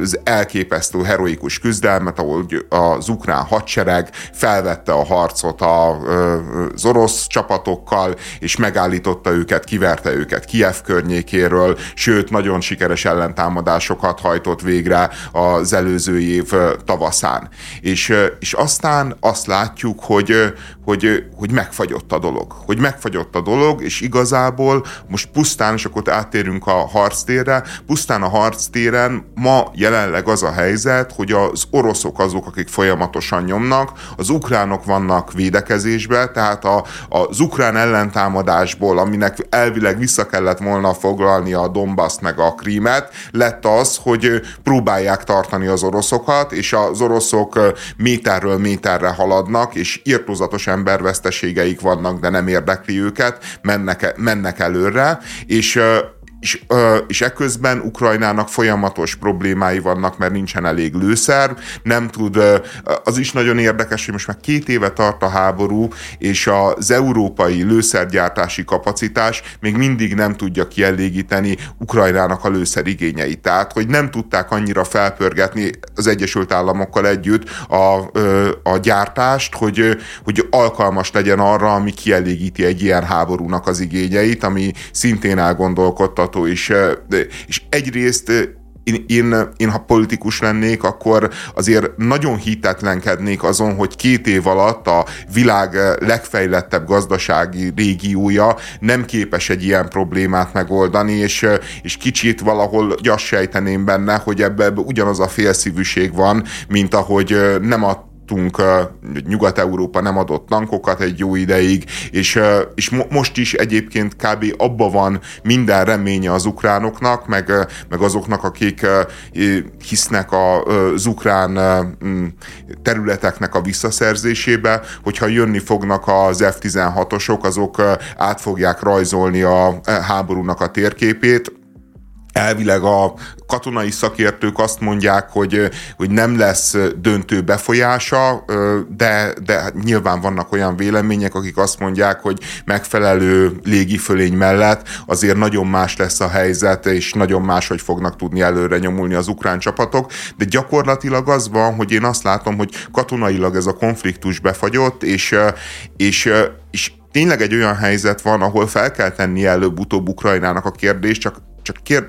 az elképesztő heroikus küzdelmet, ahol az ukrán hadsereg felvette a harcot az orosz csapatokkal, és megállította őket, kiverte őket Kiev környékéről, sőt, nagyon sikeres ellentámadásokat hajtott végre az előző év tavaszán. És, és aztán azt látjuk, hogy, hogy, hogy megfagyott a dolog. Hogy megfagyott a dolog, és igazából most pusztán, és akkor áttérünk a harctérre, pusztán a harctéren ma jelenleg az a helyzet, hogy az oroszok azok, akik folyamatosan nyomnak, az ukránok vannak védekezésbe, tehát a, az ukrán ellentámadásból, aminek elvileg vissza kellett volna foglalni a Donbass meg a Krímet, lett az, hogy próbálják tartani az oroszokat, és az oroszok méterről méterre haladnak, és írtózatos emberveszteségeik vannak, de nem érdekli őket, mennek, mennek előre, és és, és eközben Ukrajnának folyamatos problémái vannak, mert nincsen elég lőszer, nem tud, az is nagyon érdekes, hogy most már két éve tart a háború, és az európai lőszergyártási kapacitás még mindig nem tudja kielégíteni Ukrajnának a lőszer igényeit. Tehát, hogy nem tudták annyira felpörgetni az Egyesült Államokkal együtt a, a gyártást, hogy, hogy alkalmas legyen arra, ami kielégíti egy ilyen háborúnak az igényeit, ami szintén elgondolkodtat hallgató is. És egyrészt én, én, én, ha politikus lennék, akkor azért nagyon hitetlenkednék azon, hogy két év alatt a világ legfejlettebb gazdasági régiója nem képes egy ilyen problémát megoldani, és, és kicsit valahol azt sejteném benne, hogy ebben ugyanaz a félszívűség van, mint ahogy nem a kaptunk, Nyugat-Európa nem adott tankokat egy jó ideig, és, és most is egyébként kb. abba van minden reménye az ukránoknak, meg, meg azoknak, akik hisznek az ukrán területeknek a visszaszerzésébe, hogyha jönni fognak az F-16-osok, azok át fogják rajzolni a háborúnak a térképét, elvileg a katonai szakértők azt mondják, hogy, hogy nem lesz döntő befolyása, de, de hát nyilván vannak olyan vélemények, akik azt mondják, hogy megfelelő légifölény mellett azért nagyon más lesz a helyzet, és nagyon máshogy fognak tudni előre nyomulni az ukrán csapatok, de gyakorlatilag az van, hogy én azt látom, hogy katonailag ez a konfliktus befagyott, és, és, és tényleg egy olyan helyzet van, ahol fel kell tenni előbb-utóbb Ukrajnának a kérdést, csak csak, kér,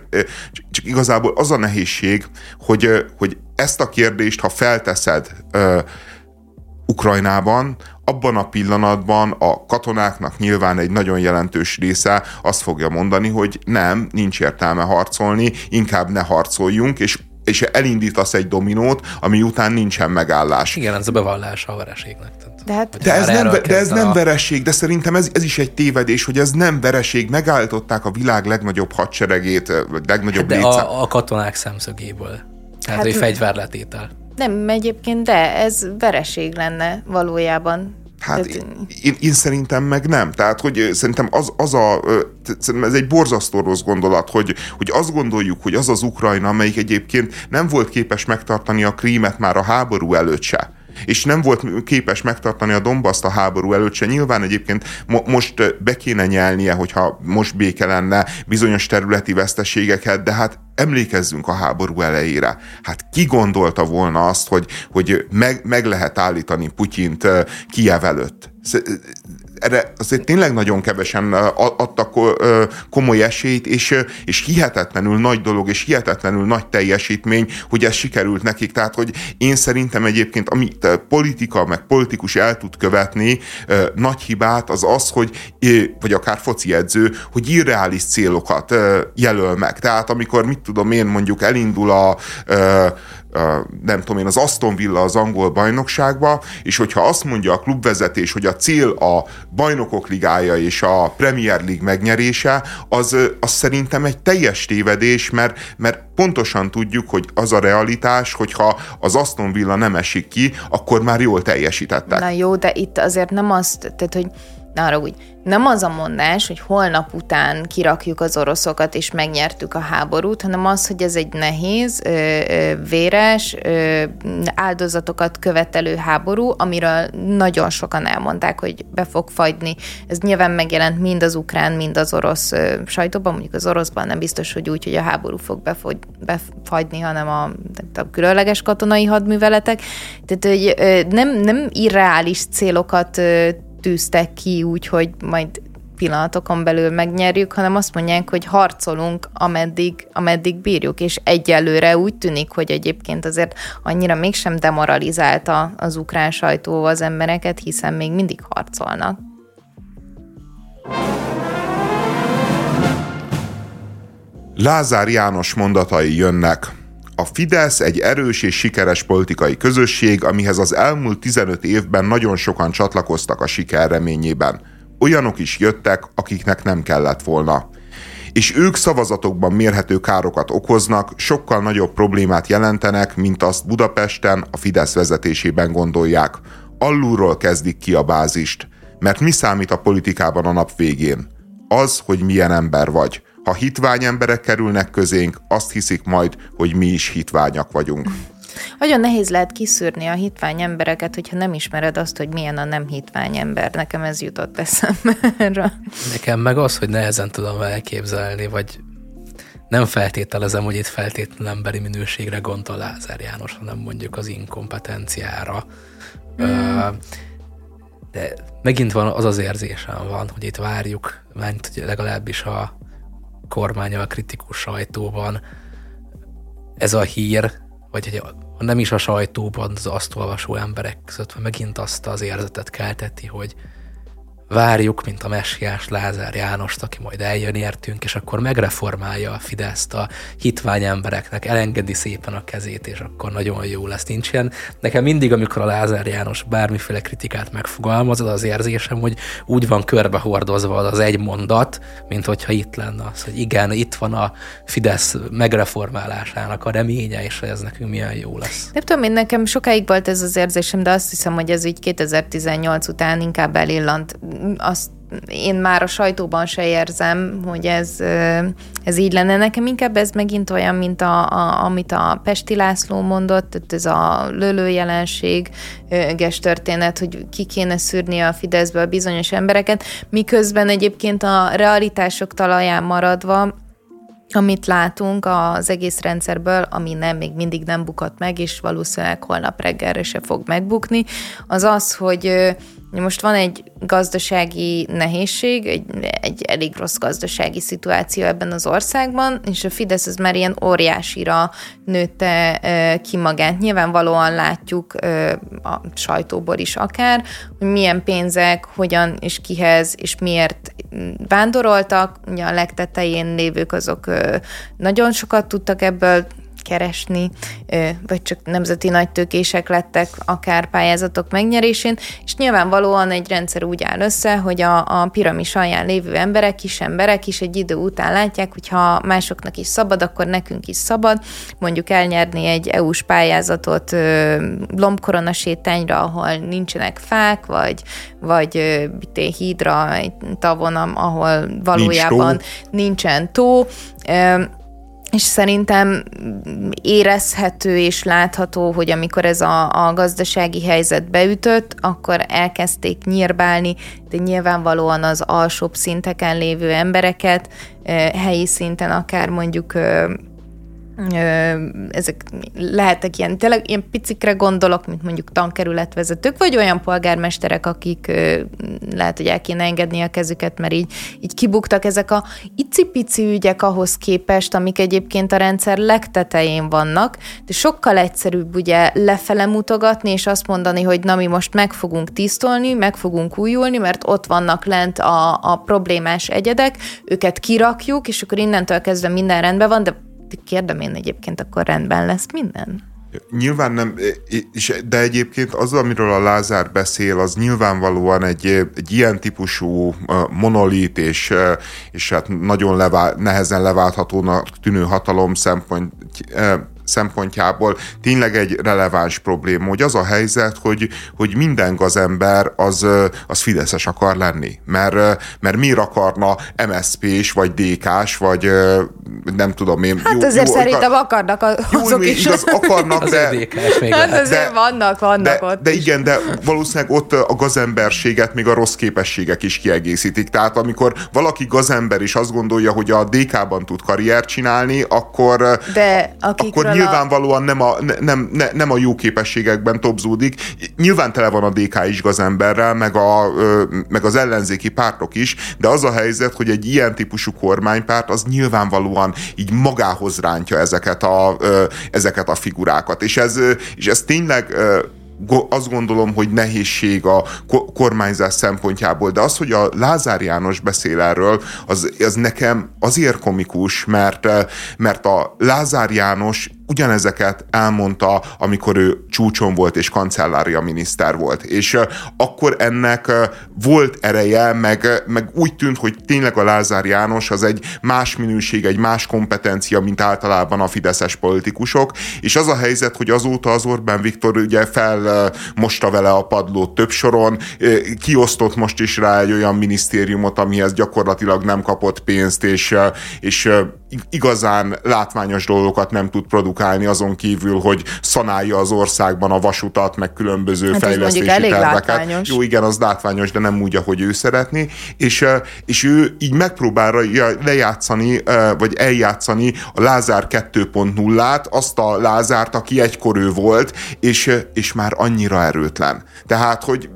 csak igazából az a nehézség, hogy, hogy ezt a kérdést, ha felteszed Ukrajnában, abban a pillanatban a katonáknak nyilván egy nagyon jelentős része azt fogja mondani, hogy nem, nincs értelme harcolni, inkább ne harcoljunk, és és elindítasz egy dominót, ami után nincsen megállás. Igen, ez a bevallása a vereségnek. De, hát, de ez, nem, de ez nem vereség, de szerintem ez, ez is egy tévedés, hogy ez nem vereség. Megállították a világ legnagyobb hadseregét, vagy legnagyobb hát de a, a katonák szemszögéből. Tehát, hát, hogy fegyverletétel. Nem, egyébként de, ez vereség lenne valójában. Hát én, én, én szerintem meg nem. Tehát, hogy szerintem az, az a, szerintem ez egy borzasztó rossz gondolat, hogy, hogy azt gondoljuk, hogy az az Ukrajna, amelyik egyébként nem volt képes megtartani a krímet már a háború előtt se és nem volt képes megtartani a Dombaszt a háború előtt se. Nyilván egyébként mo- most be kéne nyelnie, hogyha most béke lenne bizonyos területi veszteségeket, de hát emlékezzünk a háború elejére. Hát ki gondolta volna azt, hogy, hogy meg, meg lehet állítani Putyint Kiev előtt? Erre azért tényleg nagyon kevesen adtak komoly esélyt, és, és hihetetlenül nagy dolog, és hihetetlenül nagy teljesítmény, hogy ez sikerült nekik. Tehát, hogy én szerintem egyébként, amit politika, meg politikus el tud követni, nagy hibát az az, hogy, vagy akár foci edző, hogy irreális célokat jelöl meg. Tehát amikor, mit tudom én, mondjuk elindul a nem tudom én, az Aston Villa az angol bajnokságba, és hogyha azt mondja a klubvezetés, hogy a cél a bajnokok ligája és a Premier League megnyerése, az, az szerintem egy teljes tévedés, mert, mert pontosan tudjuk, hogy az a realitás, hogyha az Aston Villa nem esik ki, akkor már jól teljesítettek. Na jó, de itt azért nem azt, tehát hogy ne arra úgy, nem az a mondás, hogy holnap után kirakjuk az oroszokat és megnyertük a háborút, hanem az, hogy ez egy nehéz, véres, áldozatokat követelő háború, amiről nagyon sokan elmondták, hogy be fog fagyni. Ez nyilván megjelent mind az ukrán, mind az orosz sajtóban, mondjuk az oroszban nem biztos, hogy úgy, hogy a háború fog befogy, befagyni, hanem a, a különleges katonai hadműveletek. Tehát, hogy nem, nem irreális célokat tűztek ki úgy, hogy majd pillanatokon belül megnyerjük, hanem azt mondják, hogy harcolunk, ameddig, ameddig bírjuk, és egyelőre úgy tűnik, hogy egyébként azért annyira mégsem demoralizálta az ukrán sajtó az embereket, hiszen még mindig harcolnak. Lázár János mondatai jönnek. A Fidesz egy erős és sikeres politikai közösség, amihez az elmúlt 15 évben nagyon sokan csatlakoztak a siker reményében. Olyanok is jöttek, akiknek nem kellett volna. És ők szavazatokban mérhető károkat okoznak, sokkal nagyobb problémát jelentenek, mint azt Budapesten a Fidesz vezetésében gondolják. Allulról kezdik ki a bázist. Mert mi számít a politikában a nap végén? Az, hogy milyen ember vagy ha hitvány emberek kerülnek közénk, azt hiszik majd, hogy mi is hitványak vagyunk. Nagyon nehéz lehet kiszűrni a hitvány embereket, hogyha nem ismered azt, hogy milyen a nem hitvány ember. Nekem ez jutott eszembe. Nekem meg az, hogy nehezen tudom elképzelni, vagy nem feltételezem, hogy itt feltétlenül emberi minőségre gondol Lázár János, hanem mondjuk az inkompetenciára. Mm. De megint van az az érzésem van, hogy itt várjuk, mert legalábbis a kormányal kritikus sajtóban. Ez a hír, vagy ha nem is a sajtóban, az azt olvasó emberek között megint azt az érzetet kelteti, hogy várjuk, mint a messiás Lázár Jánost, aki majd eljön értünk, és akkor megreformálja a Fideszt a hitvány embereknek, elengedi szépen a kezét, és akkor nagyon jó lesz. Nincs ilyen. Nekem mindig, amikor a Lázár János bármiféle kritikát megfogalmaz, az az érzésem, hogy úgy van körbehordozva az egy mondat, mint hogyha itt lenne az, hogy igen, itt van a Fidesz megreformálásának a reménye, és ez nekünk milyen jó lesz. Nem tudom, én nekem sokáig volt ez az érzésem, de azt hiszem, hogy ez így 2018 után inkább elillant azt én már a sajtóban se érzem, hogy ez, ez így lenne. Nekem inkább ez megint olyan, mint a, a, amit a Pesti László mondott, ez a lölő jelenséges történet, hogy ki kéne szűrni a Fideszből bizonyos embereket, miközben egyébként a realitások talaján maradva amit látunk az egész rendszerből, ami nem, még mindig nem bukott meg, és valószínűleg holnap reggelre se fog megbukni, az az, hogy most van egy gazdasági nehézség, egy, egy elég rossz gazdasági szituáció ebben az országban, és a Fidesz az már ilyen óriásira nőtte ki magát. Nyilvánvalóan látjuk a sajtóból is akár, hogy milyen pénzek, hogyan és kihez és miért vándoroltak. Ugye a legtetején lévők azok nagyon sokat tudtak ebből keresni, vagy csak nemzeti nagytőkések lettek akár pályázatok megnyerésén, és nyilvánvalóan egy rendszer úgy áll össze, hogy a, a piramis alján lévő emberek, kis emberek is egy idő után látják, hogy ha másoknak is szabad, akkor nekünk is szabad, mondjuk elnyerni egy EU-s pályázatot lombkorona sétányra, ahol nincsenek fák, vagy, vagy hídra egy tavon, ahol valójában Nincs tó. nincsen tó és szerintem érezhető és látható, hogy amikor ez a, a gazdasági helyzet beütött, akkor elkezdték nyírbálni, de nyilvánvalóan az alsóbb szinteken lévő embereket, helyi szinten akár mondjuk ezek lehetek ilyen, tényleg ilyen picikre gondolok, mint mondjuk tankerületvezetők, vagy olyan polgármesterek, akik lehet, hogy el kéne engedni a kezüket, mert így, így kibuktak ezek a icipici ügyek ahhoz képest, amik egyébként a rendszer legtetején vannak, de sokkal egyszerűbb ugye lefele mutogatni, és azt mondani, hogy na mi most meg fogunk tisztolni, meg fogunk újulni, mert ott vannak lent a, a problémás egyedek, őket kirakjuk, és akkor innentől kezdve minden rendben van, de kérdem én egyébként, akkor rendben lesz minden? Nyilván nem, de egyébként az, amiről a Lázár beszél, az nyilvánvalóan egy, egy ilyen típusú monolit és, és hát nagyon levál, nehezen leválthatónak tűnő hatalom szempont, szempontjából tényleg egy releváns probléma, hogy az a helyzet, hogy, hogy minden gazember az, az Fideszes akar lenni. Mert, mert miért akarna MSZP-s, vagy DK-s, vagy nem tudom én. Hát jó, azért jó, szerintem akarnak azok jó, is. Igaz, akarnak, de... Hát azért de, vannak, vannak de, ott De is. igen, de valószínűleg ott a gazemberséget még a rossz képességek is kiegészítik. Tehát amikor valaki gazember is azt gondolja, hogy a DK-ban tud karriert csinálni, akkor, de akkor nyilvánvalóan nem a, nem, ne, nem a jó képességekben topzódik. Nyilván tele van a DK is gazemberrel, meg, a, meg az ellenzéki pártok is, de az a helyzet, hogy egy ilyen típusú kormánypárt az nyilvánvalóan így magához rántja ezeket a, ezeket a figurákat. És ez, és ez tényleg azt gondolom, hogy nehézség a kormányzás szempontjából, de az, hogy a Lázár János beszél erről, az, az nekem azért komikus, mert, mert a Lázár János ugyanezeket elmondta, amikor ő csúcson volt és kancellária miniszter volt. És akkor ennek volt ereje, meg, meg úgy tűnt, hogy tényleg a Lázár János az egy más minőség, egy más kompetencia, mint általában a fideszes politikusok, és az a helyzet, hogy azóta az Orbán Viktor ugye felmosta vele a padlót több soron, kiosztott most is rá egy olyan minisztériumot, amihez gyakorlatilag nem kapott pénzt, és, és igazán látványos dolgokat nem tud produkálni, azon kívül, hogy szanálja az országban a vasutat, meg különböző hát fejlesztési terveket. Látványos. Jó, igen, az látványos, de nem úgy, ahogy ő szeretné, és, és ő így megpróbálja lejátszani, vagy eljátszani a Lázár 2.0-át, azt a Lázárt, aki egykor ő volt, és, és már annyira erőtlen. Tehát, hogy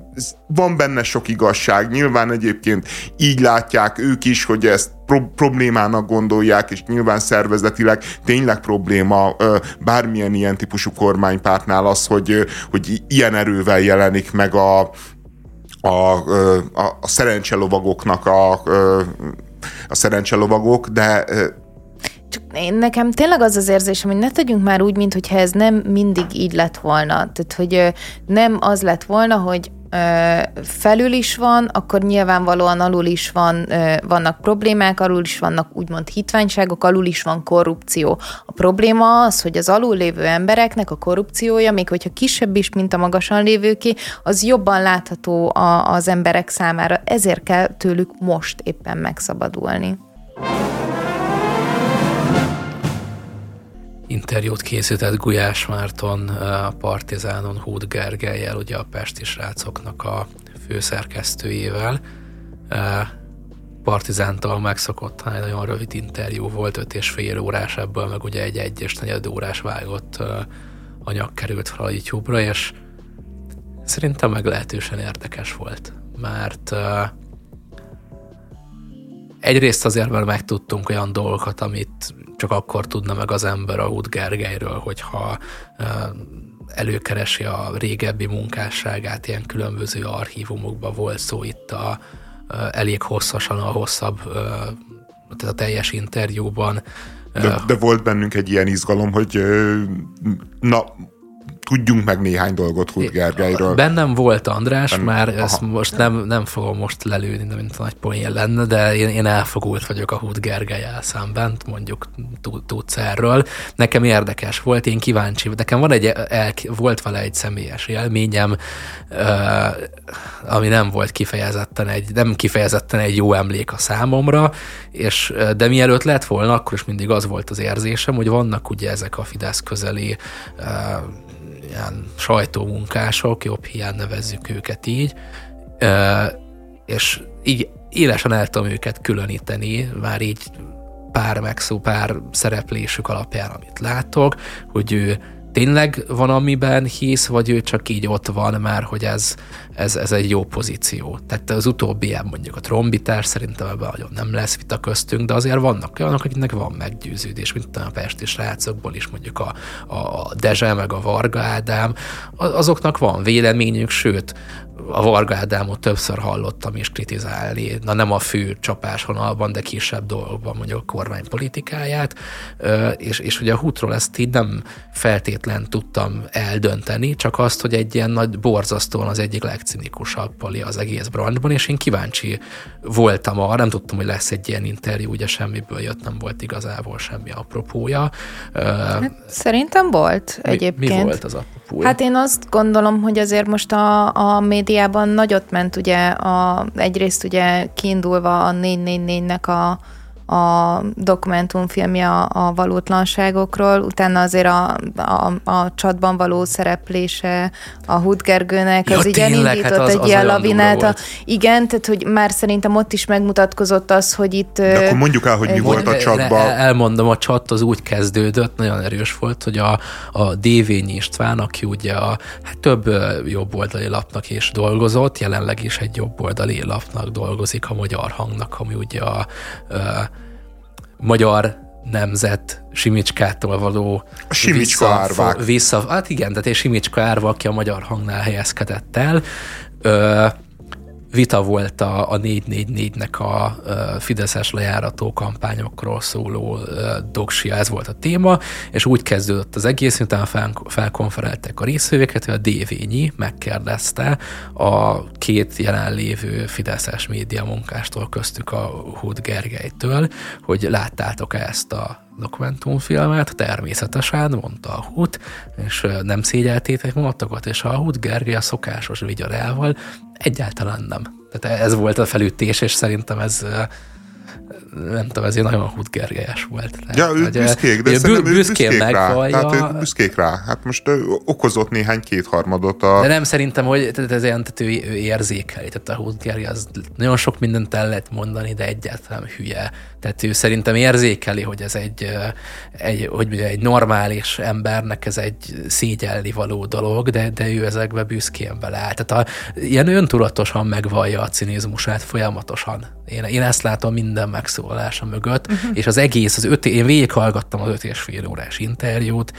van benne sok igazság, nyilván egyébként így látják ők is, hogy ezt pro- problémának gondolják, és nyilván szervezetileg tényleg probléma bármilyen ilyen típusú kormánypártnál az, hogy, hogy ilyen erővel jelenik meg a, a, a, a szerencselovagoknak a, a szerencselovagok, de csak én nekem tényleg az az érzésem, hogy ne tegyünk már úgy, mintha ez nem mindig így lett volna. Tehát, hogy nem az lett volna, hogy felül is van, akkor nyilvánvalóan alul is van, vannak problémák, alul is vannak úgymond hitványságok, alul is van korrupció. A probléma az, hogy az alul lévő embereknek a korrupciója, még hogyha kisebb is, mint a magasan lévőké, az jobban látható az emberek számára, ezért kell tőlük most éppen megszabadulni. Interjút készített Gulyás Márton a Partizánon Húd Gergelyel, ugye a Pesti srácoknak a főszerkesztőjével. Partizántal megszokott egy nagyon rövid interjú volt, öt és fél órás, ebből meg ugye egy egy és negyed órás vágott anyag került fel a YouTube-ra, és szerintem meglehetősen érdekes volt, mert egyrészt azért, mert megtudtunk olyan dolgokat, amit csak akkor tudna meg az ember a Út Gergelyről, hogyha előkeresi a régebbi munkásságát, ilyen különböző archívumokban volt szó itt a, elég hosszasan a hosszabb, tehát a teljes interjúban. De, de volt bennünk egy ilyen izgalom, hogy na, tudjunk meg néhány dolgot Hud Gergelyről. Bennem volt András, ben, már aha. ezt most nem, nem fogom most lelőni, mint nagy poén lenne, de én, én elfogult vagyok a Hud Gergelyel szemben, mondjuk tudsz erről. Nekem érdekes volt, én kíváncsi, nekem van egy, el, volt vele egy személyes élményem, ami nem volt kifejezetten egy, nem kifejezetten egy jó emlék a számomra, és de mielőtt lett volna, akkor is mindig az volt az érzésem, hogy vannak ugye ezek a Fidesz közeli ilyen sajtómunkások, jobb hiány nevezzük őket így, és így élesen el tudom őket különíteni, már így pár megszó, pár szereplésük alapján, amit látok, hogy ő tényleg van, amiben hisz, vagy ő csak így ott van már, hogy ez, ez, ez egy jó pozíció. Tehát az utóbbi, mondjuk a trombitás szerintem ebben nagyon nem lesz vita köztünk, de azért vannak olyanok, akiknek van meggyőződés, mint a pesti srácokból is, mondjuk a, a Dezse, meg a Varga Ádám, azoknak van véleményük, sőt, a Varga Ádámot többször hallottam is kritizálni, na nem a fő csapásvonalban, de kisebb dolgokban mondjuk a kormány politikáját, és, és ugye a hútról ezt így nem feltétlen tudtam eldönteni, csak azt, hogy egy ilyen nagy borzasztóan az egyik legcinikusabb pali az egész branchban, és én kíváncsi voltam arra, nem tudtam, hogy lesz egy ilyen interjú, ugye semmiből jött, nem volt igazából semmi apropója. Hát, szerintem volt egyébként. Mi, mi volt az apropója? Hát én azt gondolom, hogy azért most a, a médiában nagyot ment ugye a, egyrészt ugye kiindulva a 444-nek a a dokumentumfilmje a, a valótlanságokról, utána azért a, a, a csatban való szereplése a Hudgergőnek, ja, az igen indított hát az, egy az ilyen lavinát. A, igen, tehát hogy már szerintem ott is megmutatkozott az, hogy itt... De akkor mondjuk el, hogy mi volt a csatban. Elmondom, a csat az úgy kezdődött, nagyon erős volt, hogy a, a Dévényi István, aki ugye a hát több jobboldali lapnak is dolgozott, jelenleg is egy jobboldali lapnak dolgozik, a Magyar Hangnak, ami ugye a, a magyar nemzet Simicskától való Simicska vissza, árvák. Vissza, hát igen, tehát és Simicska árva, aki a magyar hangnál helyezkedett el. Ö, vita volt a, a 444-nek a Fideszes lejárató kampányokról szóló doksia, ez volt a téma, és úgy kezdődött az egész, utána fel, felkonferálták a részvevőket, hogy a Dévényi megkérdezte a két jelenlévő Fideszes média munkástól, köztük a Hud Gergelytől, hogy láttátok-e ezt a dokumentumfilmet, természetesen, mondta a Hut, és nem szégyeltétek magatokat, és a Hut Gergely a szokásos vigyarával egyáltalán nem. Tehát ez volt a felütés, és szerintem ez nem tudom, ez nagyon hútgergelyes volt. ja, ő büszkék, de bü- büszkék, büszkék rá. Tehát ő büszkék rá. Hát most okozott néhány kétharmadot a... De nem szerintem, hogy tehát ez olyan, tehát ő, ő érzékeli. Tehát a hútgergely az nagyon sok mindent el lehet mondani, de egyáltalán hülye. Tehát ő szerintem érzékeli, hogy ez egy, egy hogy mondja, egy normális embernek ez egy szégyelni való dolog, de, de ő ezekbe büszkén beleáll. Tehát a, ilyen öntudatosan megvallja a cinizmusát folyamatosan. Én, én ezt látom minden megszólalása mögött, uh-huh. és az egész, az öt, én végighallgattam az öt és fél órás interjút,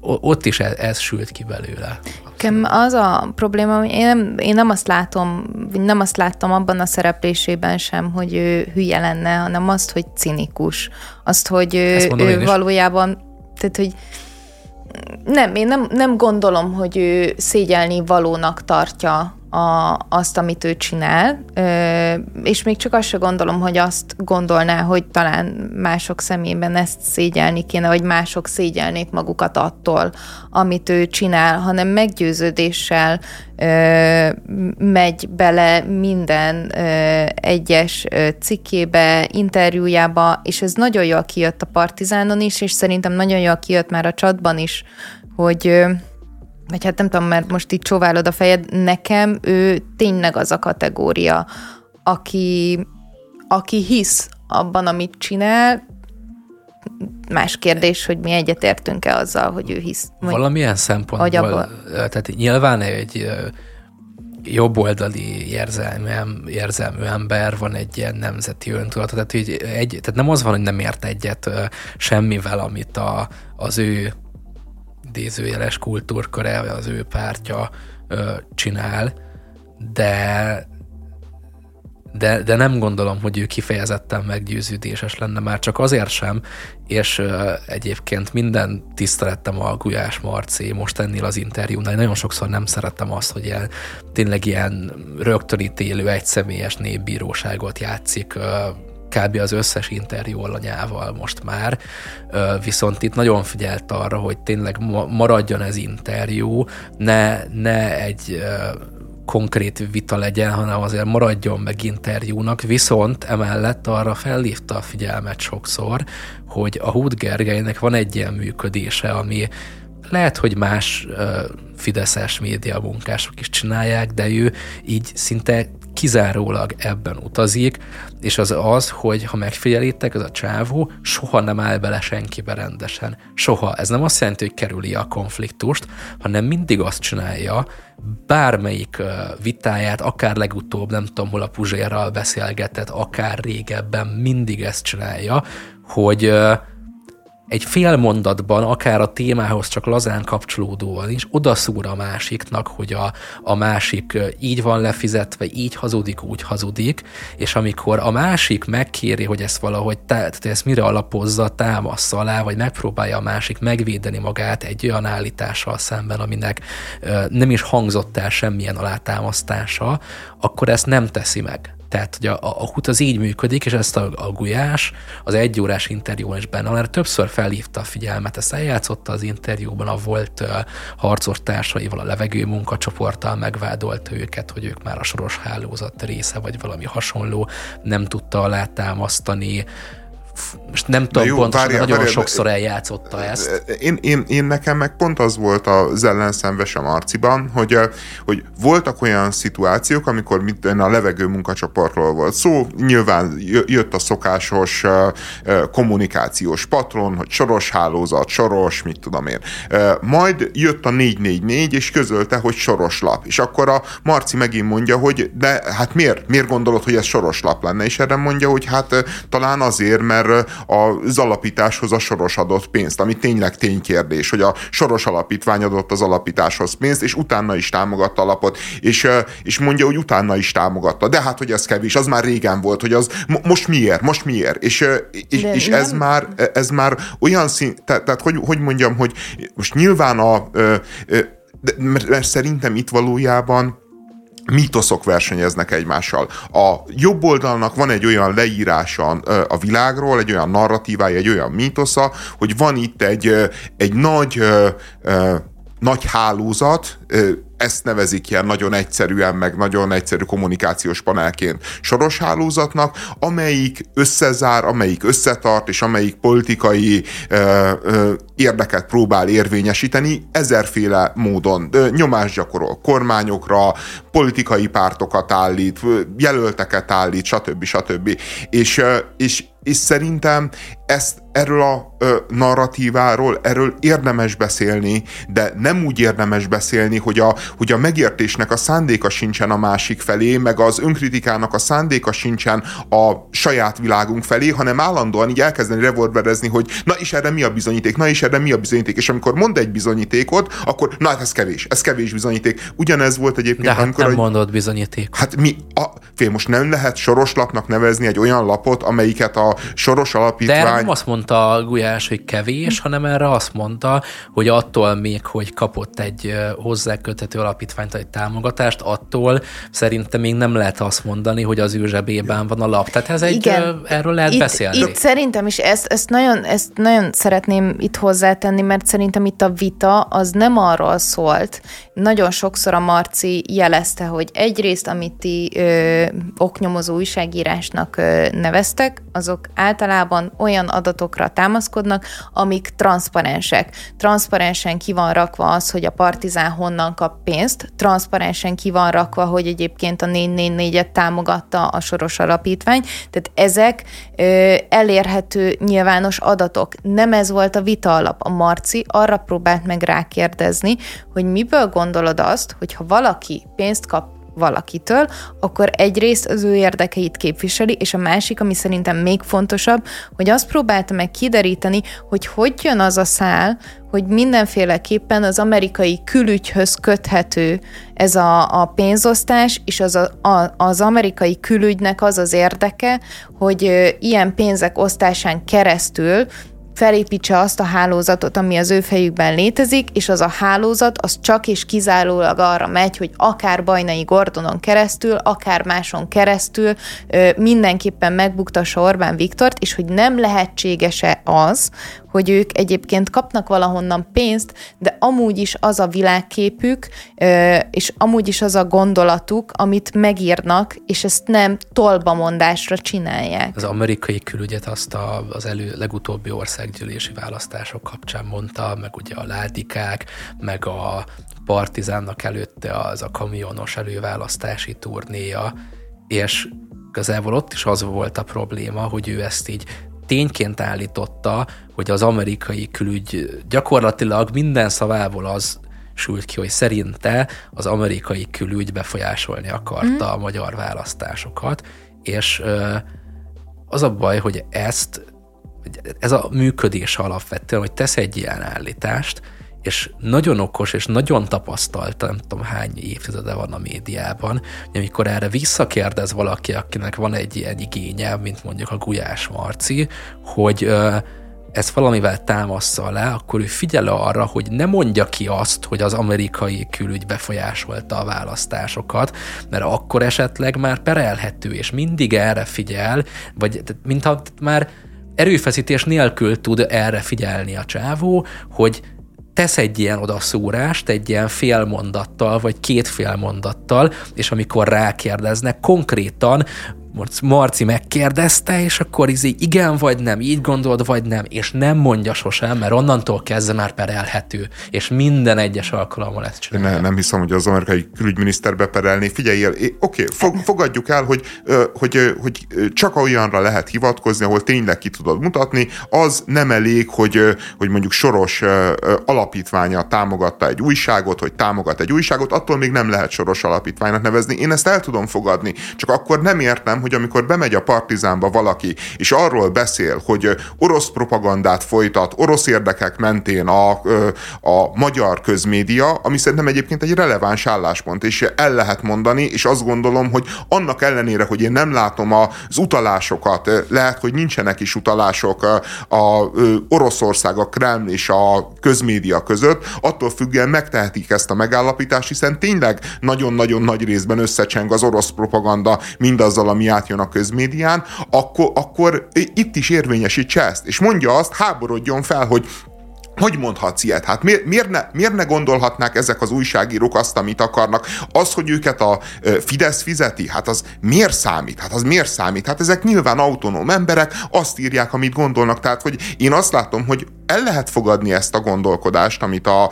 ott is ez, ez sült ki belőle. Nekem az a probléma, hogy én nem, én nem azt látom, nem azt láttam abban a szereplésében sem, hogy ő hülye lenne, hanem azt, hogy cinikus. Azt, hogy ő, ő valójában, tehát, hogy nem, én nem, nem gondolom, hogy ő szégyelni valónak tartja a, azt, amit ő csinál, és még csak azt se gondolom, hogy azt gondolná, hogy talán mások szemében ezt szégyelni kéne, vagy mások szégyelnék magukat attól, amit ő csinál, hanem meggyőződéssel megy bele minden egyes cikkébe, interjújába, és ez nagyon jól kijött a Partizánon is, és szerintem nagyon jól kijött már a csatban is, hogy vagy hát nem tudom, mert most itt csóválod a fejed, nekem ő tényleg az a kategória, aki, aki hisz abban, amit csinál, más kérdés, hogy mi egyetértünk-e azzal, hogy ő hisz. Valamilyen szempontból, abban... tehát nyilván egy jobboldali érzelmű, érzelmű ember, van egy ilyen nemzeti öntudata, tehát, hogy egy, tehát nem az van, hogy nem ért egyet semmivel, amit a, az ő idézőjeles kultúrköre, az ő pártja ö, csinál, de de, de nem gondolom, hogy ő kifejezetten meggyőződéses lenne, már csak azért sem, és uh, egyébként minden tisztelettem a Gulyás Marci most ennél az interjúnál. Nagyon sokszor nem szerettem azt, hogy ilyen, tényleg ilyen rögtönítélő, egyszemélyes népbíróságot játszik uh, kb. az összes interjú alanyával most már, viszont itt nagyon figyelt arra, hogy tényleg maradjon ez interjú, ne, ne egy konkrét vita legyen, hanem azért maradjon meg interjúnak, viszont emellett arra felhívta a figyelmet sokszor, hogy a Húd Gergelynek van egy ilyen működése, ami lehet, hogy más uh, fideszes média munkások is csinálják, de ő így szinte kizárólag ebben utazik, és az az, hogy ha megfigyelitek, ez a csávó soha nem áll bele senkibe rendesen. Soha. Ez nem azt jelenti, hogy kerüli a konfliktust, hanem mindig azt csinálja, bármelyik vitáját, akár legutóbb, nem tudom, hol a Puzsérral beszélgetett, akár régebben, mindig ezt csinálja, hogy egy fél mondatban, akár a témához csak lazán kapcsolódóan is odaszúr a másiknak, hogy a, a másik így van lefizetve, így hazudik, úgy hazudik, és amikor a másik megkéri, hogy ezt valahogy, tehát ezt mire alapozza, támasz alá, vagy megpróbálja a másik megvédeni magát egy olyan állítással szemben, aminek nem is hangzott el semmilyen alátámasztása, akkor ezt nem teszi meg. Tehát, hogy a, a, hut az így működik, és ezt a, a Gulyás az egyórás interjúban is benne erre többször felhívta a figyelmet, ezt eljátszotta az interjúban a volt uh, a levegő munkacsoporttal megvádolta őket, hogy ők már a soros hálózat része, vagy valami hasonló, nem tudta alátámasztani, most nem tudom jó, pontosan, várja, nagyon várja, sokszor eljátszotta ezt. Én, én, én nekem meg pont az volt az ellenszenves a Marciban, hogy, hogy voltak olyan szituációk, amikor mit, a levegő munkacsoportról volt szó, nyilván jött a szokásos kommunikációs patron, hogy soros hálózat, soros, mit tudom én. Majd jött a 444, és közölte, hogy soros lap. És akkor a Marci megint mondja, hogy de hát miért? Miért gondolod, hogy ez soros lap lenne? És erre mondja, hogy hát talán azért, mert az alapításhoz a soros adott pénzt, ami tényleg ténykérdés, hogy a soros alapítvány adott az alapításhoz pénzt, és utána is támogatta alapot, és, és mondja, hogy utána is támogatta. De hát, hogy ez kevés, az már régen volt, hogy az most miért, most miért? És, és, és ez, már, ez már olyan szint, tehát, tehát hogy, hogy mondjam, hogy most nyilván a mert szerintem itt valójában mítoszok versenyeznek egymással. A jobb oldalnak van egy olyan leírása a világról, egy olyan narratívája, egy olyan mítosza, hogy van itt egy, egy nagy, nagy hálózat, ezt nevezik ilyen nagyon egyszerűen, meg nagyon egyszerű kommunikációs panelként soros hálózatnak, amelyik összezár, amelyik összetart, és amelyik politikai ö, ö, érdeket próbál érvényesíteni ezerféle módon. Ö, nyomást gyakorol kormányokra, politikai pártokat állít, jelölteket állít, stb. stb. És, és, és szerintem ezt erről a ö, narratíváról, erről érdemes beszélni, de nem úgy érdemes beszélni, hogy a, hogy a megértésnek a szándéka sincsen a másik felé, meg az önkritikának a szándéka sincsen a saját világunk felé, hanem állandóan így elkezdeni revolverezni, hogy na és erre mi a bizonyíték, na és erre mi a bizonyíték, és amikor mond egy bizonyítékot, akkor na hát ez kevés, ez kevés bizonyíték. Ugyanez volt egyébként, de hát amikor... nem hogy, mondott bizonyíték. Hát mi, a, fél, most nem lehet soroslapnak nevezni egy olyan lapot, amelyiket a soros alapítvány... De nem azt mondta Gulyás, hogy kevés, hanem erre azt mondta, hogy attól még, hogy kapott egy hozzáköthető alapítványt, egy támogatást, attól szerintem még nem lehet azt mondani, hogy az ő zsebében van a lap. Tehát ez egy, Igen. erről lehet itt, beszélni. Itt szerintem is ezt, ezt, nagyon, ezt nagyon szeretném itt hozzátenni, mert szerintem itt a vita az nem arról szólt. Nagyon sokszor a Marci jelezte, hogy egyrészt, amit ti ö, oknyomozó újságírásnak ö, neveztek, azok általában olyan adatokra támaszkodnak, amik transzparensek. Transzparensen ki van rakva az, hogy a partizán honnan kap pénzt, transzparensen ki van rakva, hogy egyébként a 444-et támogatta a Soros Alapítvány, tehát ezek ö, elérhető nyilvános adatok. Nem ez volt a vita alap. A Marci arra próbált meg rákérdezni, hogy miből gondolod azt, hogy ha valaki pénzt kap valakitől, akkor egyrészt az ő érdekeit képviseli, és a másik, ami szerintem még fontosabb, hogy azt próbálta meg kideríteni, hogy hogy jön az a szál, hogy mindenféleképpen az amerikai külügyhöz köthető ez a, a pénzosztás, és az, a, a, az amerikai külügynek az az érdeke, hogy ilyen pénzek osztásán keresztül felépítse azt a hálózatot, ami az ő fejükben létezik, és az a hálózat az csak és kizárólag arra megy, hogy akár Bajnai Gordonon keresztül, akár máson keresztül mindenképpen megbuktassa Orbán Viktort, és hogy nem lehetséges-e az, hogy ők egyébként kapnak valahonnan pénzt, de amúgy is az a világképük, és amúgy is az a gondolatuk, amit megírnak, és ezt nem tolbamondásra csinálják. Az amerikai külügyet azt a, az elő, legutóbbi országgyűlési választások kapcsán mondta, meg ugye a ládikák, meg a partizánnak előtte az a kamionos előválasztási turnéja, és közelvel ott is az volt a probléma, hogy ő ezt így tényként állította, hogy az amerikai külügy gyakorlatilag minden szavából az sült ki, hogy szerinte az amerikai külügy befolyásolni akarta mm. a magyar választásokat, és az a baj, hogy ezt, ez a működés alapvetően, hogy tesz egy ilyen állítást, és nagyon okos és nagyon tapasztalt, nem tudom hány évtizede van a médiában, hogy amikor erre visszakérdez valaki, akinek van egy ilyen igénye, mint mondjuk a Gulyás Marci, hogy ö, ezt valamivel támassza le, akkor ő figyel arra, hogy ne mondja ki azt, hogy az amerikai külügy befolyásolta a választásokat, mert akkor esetleg már perelhető, és mindig erre figyel, vagy mintha már erőfeszítés nélkül tud erre figyelni a csávó, hogy tesz egy ilyen odaszúrást, egy ilyen félmondattal, vagy két félmondattal, és amikor rákérdeznek, konkrétan Marci megkérdezte, és akkor izé igen vagy nem, így gondolod vagy nem, és nem mondja sosem, mert onnantól kezdve már perelhető, és minden egyes alkalommal ezt csinálja. Ne, nem hiszem, hogy az amerikai külügyminiszter beperelné. Figyelj, oké, okay, fog, fogadjuk el, hogy, hogy, hogy csak olyanra lehet hivatkozni, ahol tényleg ki tudod mutatni, az nem elég, hogy, hogy mondjuk soros alapítványa támogatta egy újságot, hogy támogat egy újságot, attól még nem lehet soros alapítványnak nevezni. Én ezt el tudom fogadni, csak akkor nem értem, hogy amikor bemegy a partizánba valaki, és arról beszél, hogy orosz propagandát folytat, orosz érdekek mentén a, a magyar közmédia, ami szerintem egyébként egy releváns álláspont, és el lehet mondani, és azt gondolom, hogy annak ellenére, hogy én nem látom az utalásokat, lehet, hogy nincsenek is utalások a Oroszország, a Kreml és a közmédia között, attól függően megtehetik ezt a megállapítást, hiszen tényleg nagyon-nagyon nagy részben összecseng az orosz propaganda mindazzal, ami átjön a közmédián, akkor, akkor itt is érvényesítse ezt, és mondja azt, háborodjon fel, hogy hogy mondhatsz ilyet? Hát miért, miért, ne, miért ne gondolhatnák ezek az újságírók azt, amit akarnak? Az, hogy őket a Fidesz fizeti, hát az miért számít? Hát az miért számít? Hát ezek nyilván autonóm emberek, azt írják, amit gondolnak. Tehát, hogy én azt látom, hogy el lehet fogadni ezt a gondolkodást, amit a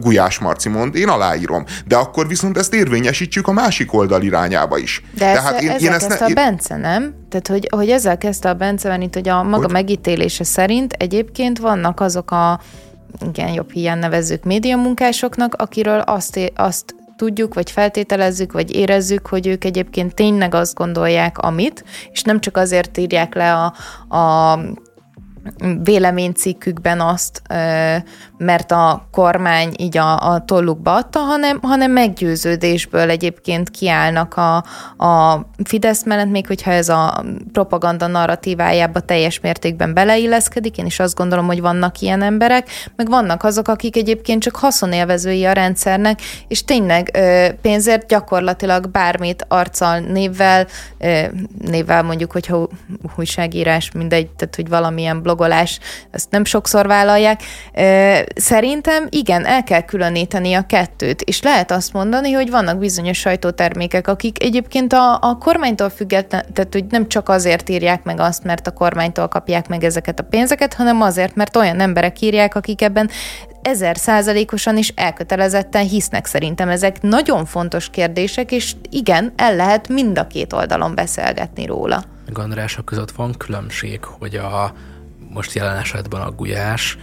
Gulyás Marci mond, én aláírom. De akkor viszont ezt érvényesítsük a másik oldal irányába is. De Tehát ez, én, ezzel én ezt kezdte ne, a Bence, nem? Tehát, hogy, hogy ezzel kezdte a Bence, mert itt, hogy a maga hogy? megítélése szerint egyébként vannak azok a igen, jobb hiány nevezzük médiamunkásoknak, akiről azt, azt tudjuk, vagy feltételezzük, vagy érezzük, hogy ők egyébként tényleg azt gondolják, amit, és nem csak azért írják le a, a véleménycikkükben azt, mert a kormány így a, a tollukba adta, hanem, hanem meggyőződésből egyébként kiállnak a, a Fidesz mellett, még hogyha ez a propaganda narratívájába teljes mértékben beleilleszkedik, én is azt gondolom, hogy vannak ilyen emberek, meg vannak azok, akik egyébként csak haszonélvezői a rendszernek, és tényleg pénzért gyakorlatilag bármit arccal, névvel, névvel mondjuk, hogyha újságírás, mindegy, tehát hogy valamilyen blogolás, ezt nem sokszor vállalják, Szerintem igen, el kell különíteni a kettőt, és lehet azt mondani, hogy vannak bizonyos sajtótermékek, akik egyébként a, a kormánytól független, tehát hogy nem csak azért írják meg azt, mert a kormánytól kapják meg ezeket a pénzeket, hanem azért, mert olyan emberek írják, akik ebben ezer százalékosan is elkötelezetten hisznek szerintem. Ezek nagyon fontos kérdések, és igen, el lehet mind a két oldalon beszélgetni róla. Andrások között van különbség, hogy a most jelen esetben a gulyás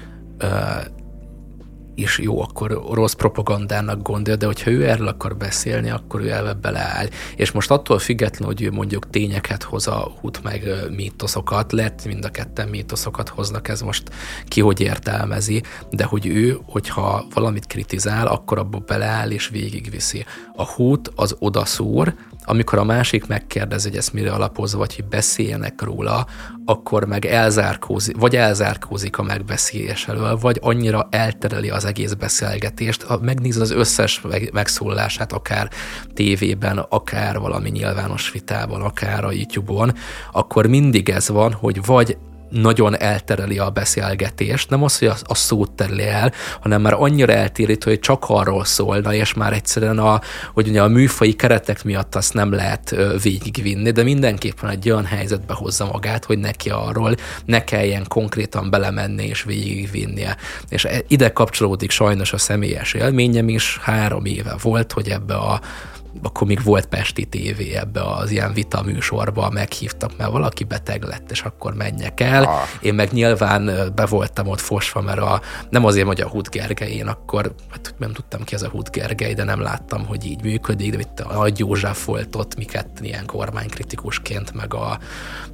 és jó, akkor rossz propagandának gondolja, de hogyha ő erről akar beszélni, akkor ő elve beleáll. És most attól függetlenül, hogy ő mondjuk tényeket hoz a hút meg mítoszokat, lehet mind a ketten mítoszokat hoznak, ez most ki hogy értelmezi, de hogy ő, hogyha valamit kritizál, akkor abba beleáll és végigviszi. A hút az odaszúr, amikor a másik megkérdezi, hogy ezt mire alapozva, vagy hogy beszéljenek róla, akkor meg elzárkózik, vagy elzárkózik a megbeszélés elől, vagy annyira eltereli az egész beszélgetést, ha megnézed az összes megszólását, akár tévében, akár valami nyilvános vitában, akár a YouTube-on, akkor mindig ez van, hogy vagy nagyon eltereli a beszélgetést, nem az, hogy a, a szót tereli el, hanem már annyira eltérít, hogy csak arról szólna, és már egyszerűen a, hogy ugye a műfai keretek miatt azt nem lehet végigvinni, de mindenképpen egy olyan helyzetbe hozza magát, hogy neki arról ne kelljen konkrétan belemenni és végigvinnie. És e, ide kapcsolódik sajnos a személyes élményem is, három éve volt, hogy ebbe a akkor még volt Pesti TV ebbe az ilyen vita műsorba, meghívtak, mert valaki beteg lett, és akkor menjek el. Ah. Én meg nyilván be voltam ott fosva, mert a, nem azért, hogy a Gergely, én akkor hát nem tudtam ki ez a Gergely, de nem láttam, hogy így működik, de itt a Nagy József volt ott, miket ilyen kormánykritikusként, meg a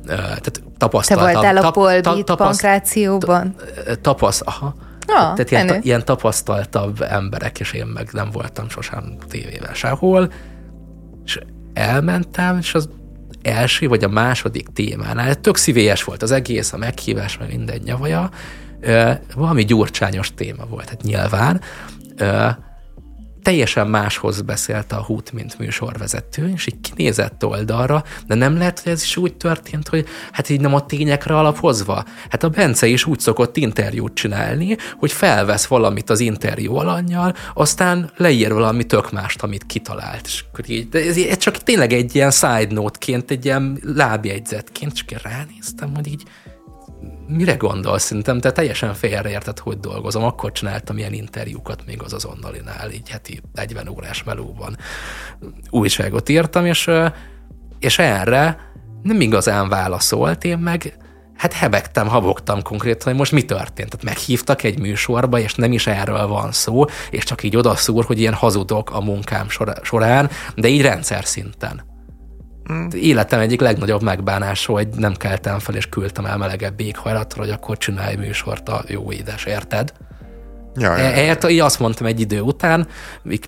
tehát tapasztaltam. Te voltál a Polbit ta, pankrációban? Tapasz, aha Ja, Tehát ilyen, ta, ilyen tapasztaltabb emberek, és én meg nem voltam sosem tévével sehol, és elmentem, és az első vagy a második témánál, tök szívélyes volt az egész, a meghívás, meg minden nyavaja, valami gyurcsányos téma volt, hát nyilván, teljesen máshoz beszélt a hút, mint műsorvezető, és így kinézett oldalra, de nem lehet, hogy ez is úgy történt, hogy hát így nem a tényekre alapozva. Hát a Bence is úgy szokott interjút csinálni, hogy felvesz valamit az interjú alanyjal, aztán leír valami tök mást, amit kitalált. És így, de ez, ez csak tényleg egy ilyen side note-ként, egy ilyen lábjegyzetként, csak ránéztem, hogy így mire gondolsz? Szerintem te teljesen félreérted, hogy dolgozom. Akkor csináltam ilyen interjúkat még az azonnalinál, így heti 40 órás melóban újságot írtam, és, és erre nem igazán válaszolt, én meg hát hebegtem, habogtam konkrétan, hogy most mi történt. Tehát meghívtak egy műsorba, és nem is erről van szó, és csak így odaszúr, hogy ilyen hazudok a munkám során, de így rendszer szinten. Mm. Életem egyik legnagyobb megbánás, hogy nem keltem fel és küldtem el melegebb éghajlatra, hogy akkor csinálj műsort a jó édes, érted? Ja, ja. Ehelyett így azt mondtam egy idő után,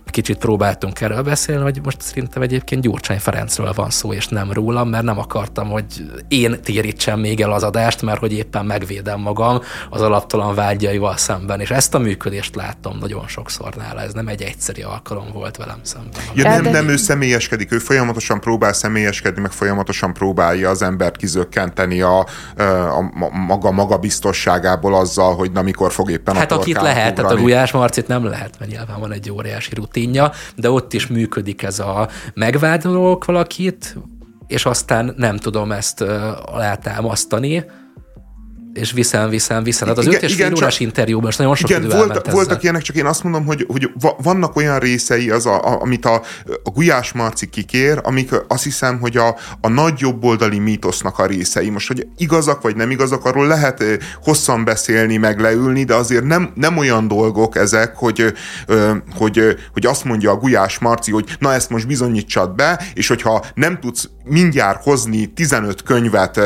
kicsit próbáltunk erről beszélni, hogy most szerintem egyébként Gyurcsány Ferencről van szó, és nem rólam, mert nem akartam, hogy én térítsem még el az adást, mert hogy éppen megvédem magam az alaptalan vágyaival szemben, és ezt a működést láttam nagyon sokszor nála, ez nem egy egyszeri alkalom volt velem szemben. Ja, nem, nem ő személyeskedik, ő folyamatosan próbál személyeskedni, meg folyamatosan próbálja az embert kizökkenteni a, a, a maga magabiztosságából azzal, hogy na mikor fog éppen hát a akit lehet, tehát a Gulyás Marcit nem lehet, mert nyilván van egy óriási rutinja, de ott is működik ez a megvádolok valakit, és aztán nem tudom ezt alátámasztani, és viszem, viszem, viszem. Hát az igen, öt és fél órás interjúban is nagyon sok igen, idő volt, voltak ilyenek, csak én azt mondom, hogy, hogy vannak olyan részei, az a, a, amit a, a Gulyás Marci kikér, amik azt hiszem, hogy a, a nagy jobboldali mítosznak a részei. Most, hogy igazak vagy nem igazak, arról lehet hosszan beszélni, meg leülni, de azért nem, nem olyan dolgok ezek, hogy, hogy, hogy azt mondja a Gulyás Marci, hogy na ezt most bizonyítsad be, és hogyha nem tudsz mindjárt hozni 15 könyvet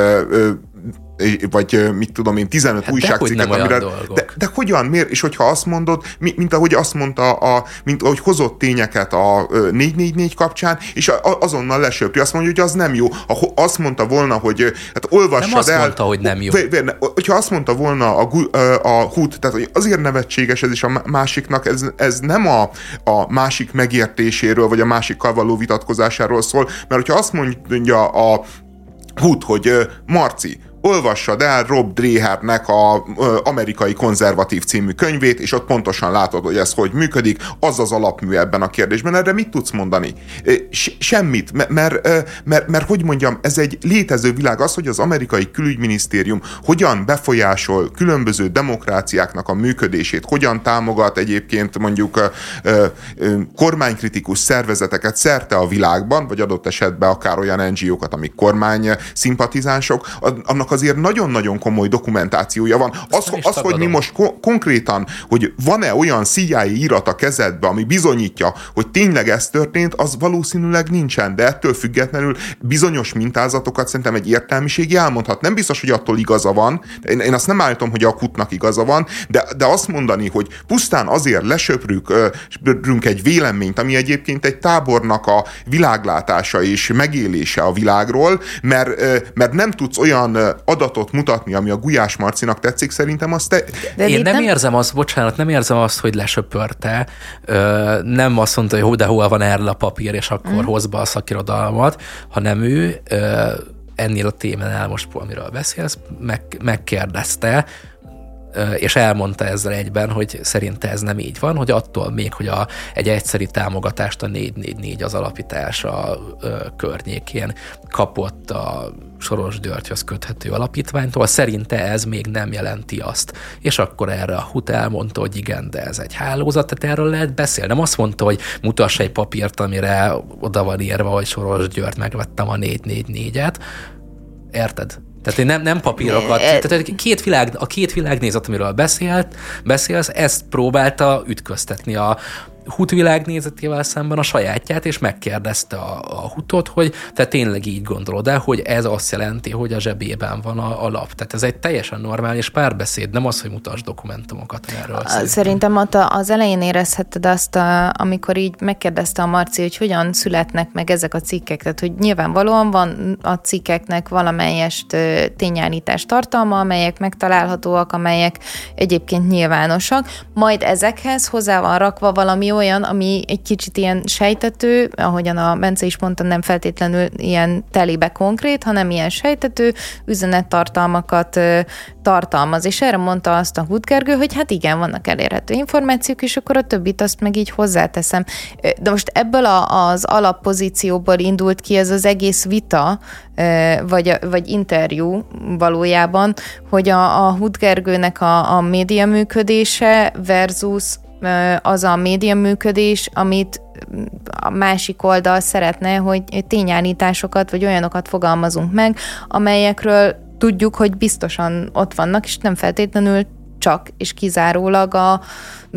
vagy mit tudom én, 15 hát újságcikket, amire... De, de hogyan, miért? És hogyha azt mondod, mint ahogy azt mondta, a, mint ahogy hozott tényeket a 444 kapcsán, és azonnal lesöpri, azt mondja, hogy az nem jó. Ha azt mondta volna, hogy hát olvassad nem azt el... mondta, hogy nem jó. Hogyha azt mondta volna a, a hút, tehát hogy azért nevetséges ez is a másiknak, ez, ez nem a, a másik megértéséről, vagy a másikkal való vitatkozásáról szól, mert hogyha azt mondja a hút, hogy Marci, olvassad el Rob Drehernek a Amerikai Konzervatív című könyvét, és ott pontosan látod, hogy ez hogy működik, az az alapmű ebben a kérdésben. Erre mit tudsz mondani? Semmit, mert, mert, mert, mert hogy mondjam, ez egy létező világ, az, hogy az amerikai külügyminisztérium hogyan befolyásol különböző demokráciáknak a működését, hogyan támogat egyébként mondjuk kormánykritikus szervezeteket szerte a világban, vagy adott esetben akár olyan NGO-kat, amik kormány szimpatizánsok, annak az azért nagyon-nagyon komoly dokumentációja van. Az, az hogy mi most ko- konkrétan, hogy van-e olyan CIA írat a kezedbe, ami bizonyítja, hogy tényleg ez történt, az valószínűleg nincsen, de ettől függetlenül bizonyos mintázatokat szerintem egy értelmiségi elmondhat. Nem biztos, hogy attól igaza van, én, én azt nem állítom, hogy a kutnak igaza van, de, de azt mondani, hogy pusztán azért lesöprünk egy véleményt, ami egyébként egy tábornak a világlátása és megélése a világról, mert, mert nem tudsz olyan adatot mutatni, ami a Gulyás Marcinak tetszik, szerintem azt te... De Én nem, nem érzem azt, bocsánat, nem érzem azt, hogy lesöpörte, nem azt mondta, hogy de hol van erről a papír, és akkor mm. hoz be a szakirodalmat, hanem ő ennél a témánál most, amiről beszélsz, meg, megkérdezte, és elmondta ezzel egyben, hogy szerinte ez nem így van, hogy attól még, hogy a, egy egyszeri támogatást a 444 az alapítása környékén kapott a Soros Györgyhöz köthető alapítványtól, szerinte ez még nem jelenti azt. És akkor erre a HUT elmondta, hogy igen, de ez egy hálózat, tehát erről lehet beszélni. Nem azt mondta, hogy mutass egy papírt, amire oda van írva, hogy Soros György megvettem a 444-et. Érted? Tehát nem, nem papírokat. Tehát két világ, a két világnézet, amiről beszélt, beszélsz, ezt próbálta ütköztetni a, Hut világnézetével szemben a sajátját, és megkérdezte a, a Hutot, hogy te tényleg így gondolod el, hogy ez azt jelenti, hogy a zsebében van a, a lap. Tehát ez egy teljesen normális párbeszéd, nem az, hogy mutas dokumentumokat erről. Szerintem, szerintem ott az elején érezhetted azt, a, amikor így megkérdezte a Marci, hogy hogyan születnek meg ezek a cikkek. Tehát, hogy nyilvánvalóan van a cikkeknek valamelyest tényállítás tartalma, amelyek megtalálhatóak, amelyek egyébként nyilvánosak, majd ezekhez hozzá van rakva valami olyan, ami egy kicsit ilyen sejtető, ahogyan a Bence is mondta, nem feltétlenül ilyen telébe konkrét, hanem ilyen sejtető üzenettartalmakat tartalmaz. És erre mondta azt a Hudgergő, hogy hát igen, vannak elérhető információk, és akkor a többit azt meg így hozzáteszem. De most ebből a, az alappozícióból indult ki ez az egész vita, vagy, vagy interjú valójában, hogy a, a Hudgergőnek a, a média működése versus az a média működés, amit a másik oldal szeretne, hogy tényállításokat vagy olyanokat fogalmazunk meg, amelyekről tudjuk, hogy biztosan ott vannak, és nem feltétlenül csak és kizárólag a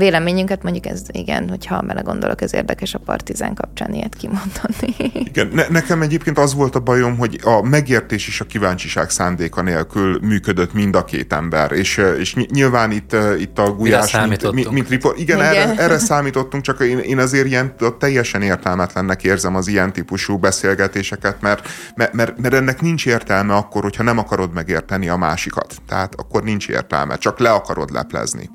véleményünket, mondjuk ez igen, hogyha gondolok, ez érdekes a partizán kapcsán ilyet kimondani. Igen, ne, nekem egyébként az volt a bajom, hogy a megértés és a kíváncsiság szándéka nélkül működött mind a két ember, és, és nyilván itt, itt a Gulyás, mint, mint, mint riport, igen, igen. Erre, erre számítottunk, csak én, én azért ilyen teljesen értelmetlennek érzem az ilyen típusú beszélgetéseket, mert, mert, mert, mert ennek nincs értelme akkor, hogyha nem akarod megérteni a másikat. Tehát akkor nincs értelme, csak le akarod leplezni.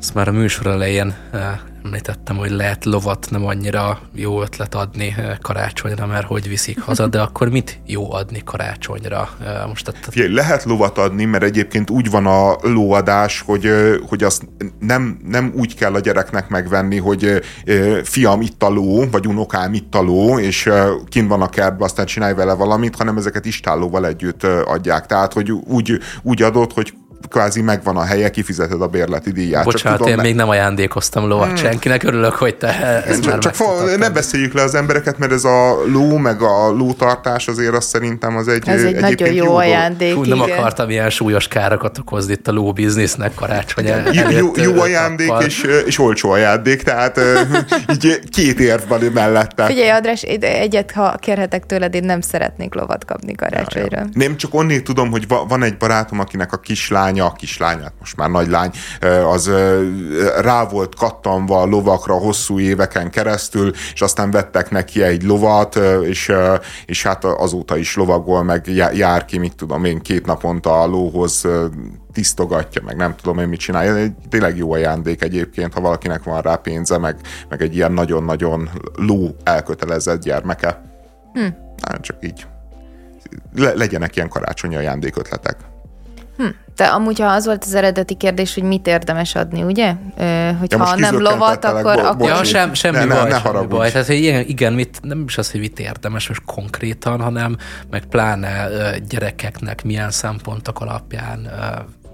Ezt már a műsor elején eh, említettem, hogy lehet lovat nem annyira jó ötlet adni eh, karácsonyra, mert hogy viszik haza, de akkor mit jó adni karácsonyra? Eh, most tehát... Lehet lovat adni, mert egyébként úgy van a lóadás, hogy, hogy azt nem, nem úgy kell a gyereknek megvenni, hogy fiam itt a ló, vagy unokám itt a ló, és kint van a kertben, aztán csinálj vele valamit, hanem ezeket istállóval együtt adják. Tehát, hogy úgy, úgy adott, hogy kvázi megvan a helye, kifizeted a bérleti díját. Bocsánat, csak tudom, én még nem ajándékoztam lovat hmm. senkinek, örülök, hogy te ezt csak, csak fa, ne beszéljük le az embereket, mert ez a ló, meg a lótartás azért azt szerintem az egy Ez egy nagyon jó, jó ajándék, Hú, Nem akartam ilyen súlyos károkat okozni itt a ló biznisznek karácsony Jó, jó, jó ajándék és, és olcsó ajándék, tehát így két érv van mellette. Figyelj, András, egyet, ha kérhetek tőled, én nem szeretnék lovat kapni karácsonyra. Nem, csak onnét tudom, hogy van egy barátom, akinek a kislány kislánya, kislányát, most már nagylány, az rá volt kattanva a lovakra hosszú éveken keresztül, és aztán vettek neki egy lovat, és, és hát azóta is lovagol, meg jár ki, mit tudom én, két naponta a lóhoz tisztogatja, meg nem tudom én mit csinálja. Egy tényleg jó ajándék egyébként, ha valakinek van rá pénze, meg, meg egy ilyen nagyon-nagyon ló elkötelezett gyermeke. Hm. Nem, csak így. Le, legyenek ilyen karácsonyi ajándékötletek. Hm. De amúgy, ha az volt az eredeti kérdés, hogy mit érdemes adni, ugye? Hogyha ja, nem lovat, akkor... Bo- akkor... Ja, sem, semmi ne, baj, ne, ne semmi baj. Tehát, hogy igen, igen mit, nem is az, hogy mit érdemes most konkrétan, hanem meg pláne gyerekeknek milyen szempontok alapján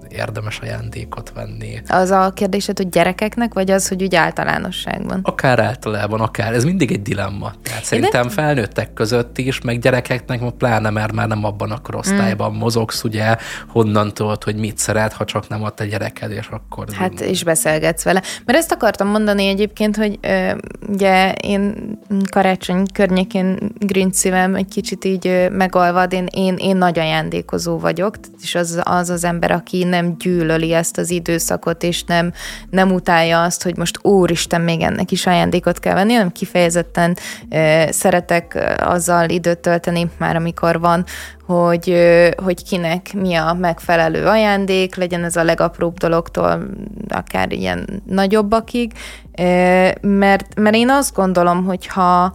érdemes ajándékot venni. Az a kérdésed, hogy gyerekeknek, vagy az, hogy úgy általánosságban? Akár általában, akár. Ez mindig egy dilemma. Tehát szerintem nem... felnőttek között is, meg gyerekeknek pláne, mert már nem abban a korosztályban mm. mozogsz, ugye, honnan tudod, hogy mit szeret, ha csak nem a gyereked, és akkor... Hát, és beszélgetsz vele. Mert ezt akartam mondani egyébként, hogy ö, ugye én karácsony környékén grinc szívem egy kicsit így megalvad, én, én, én nagy ajándékozó vagyok, és az, az az ember, aki nem gyűlöli ezt az időszakot, és nem, nem utálja azt, hogy most úristen, még ennek is ajándékot kell venni, hanem kifejezetten ö, szeretek azzal időt tölteni már, amikor van, hogy, hogy kinek mi a megfelelő ajándék, legyen ez a legapróbb dologtól akár ilyen nagyobbakig, mert, mert én azt gondolom, hogy ha,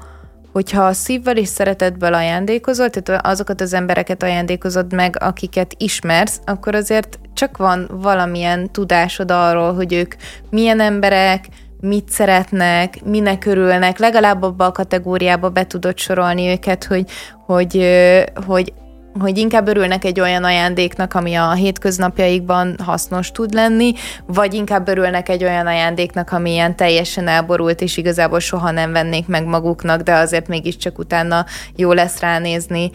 hogyha szívvel és szeretetből ajándékozol, tehát azokat az embereket ajándékozod meg, akiket ismersz, akkor azért csak van valamilyen tudásod arról, hogy ők milyen emberek, mit szeretnek, minek örülnek, legalább abba a kategóriába be tudod sorolni őket, hogy, hogy, hogy hogy inkább örülnek egy olyan ajándéknak, ami a hétköznapjaikban hasznos tud lenni, vagy inkább örülnek egy olyan ajándéknak, ami ilyen teljesen elborult, és igazából soha nem vennék meg maguknak, de azért mégiscsak utána jó lesz ránézni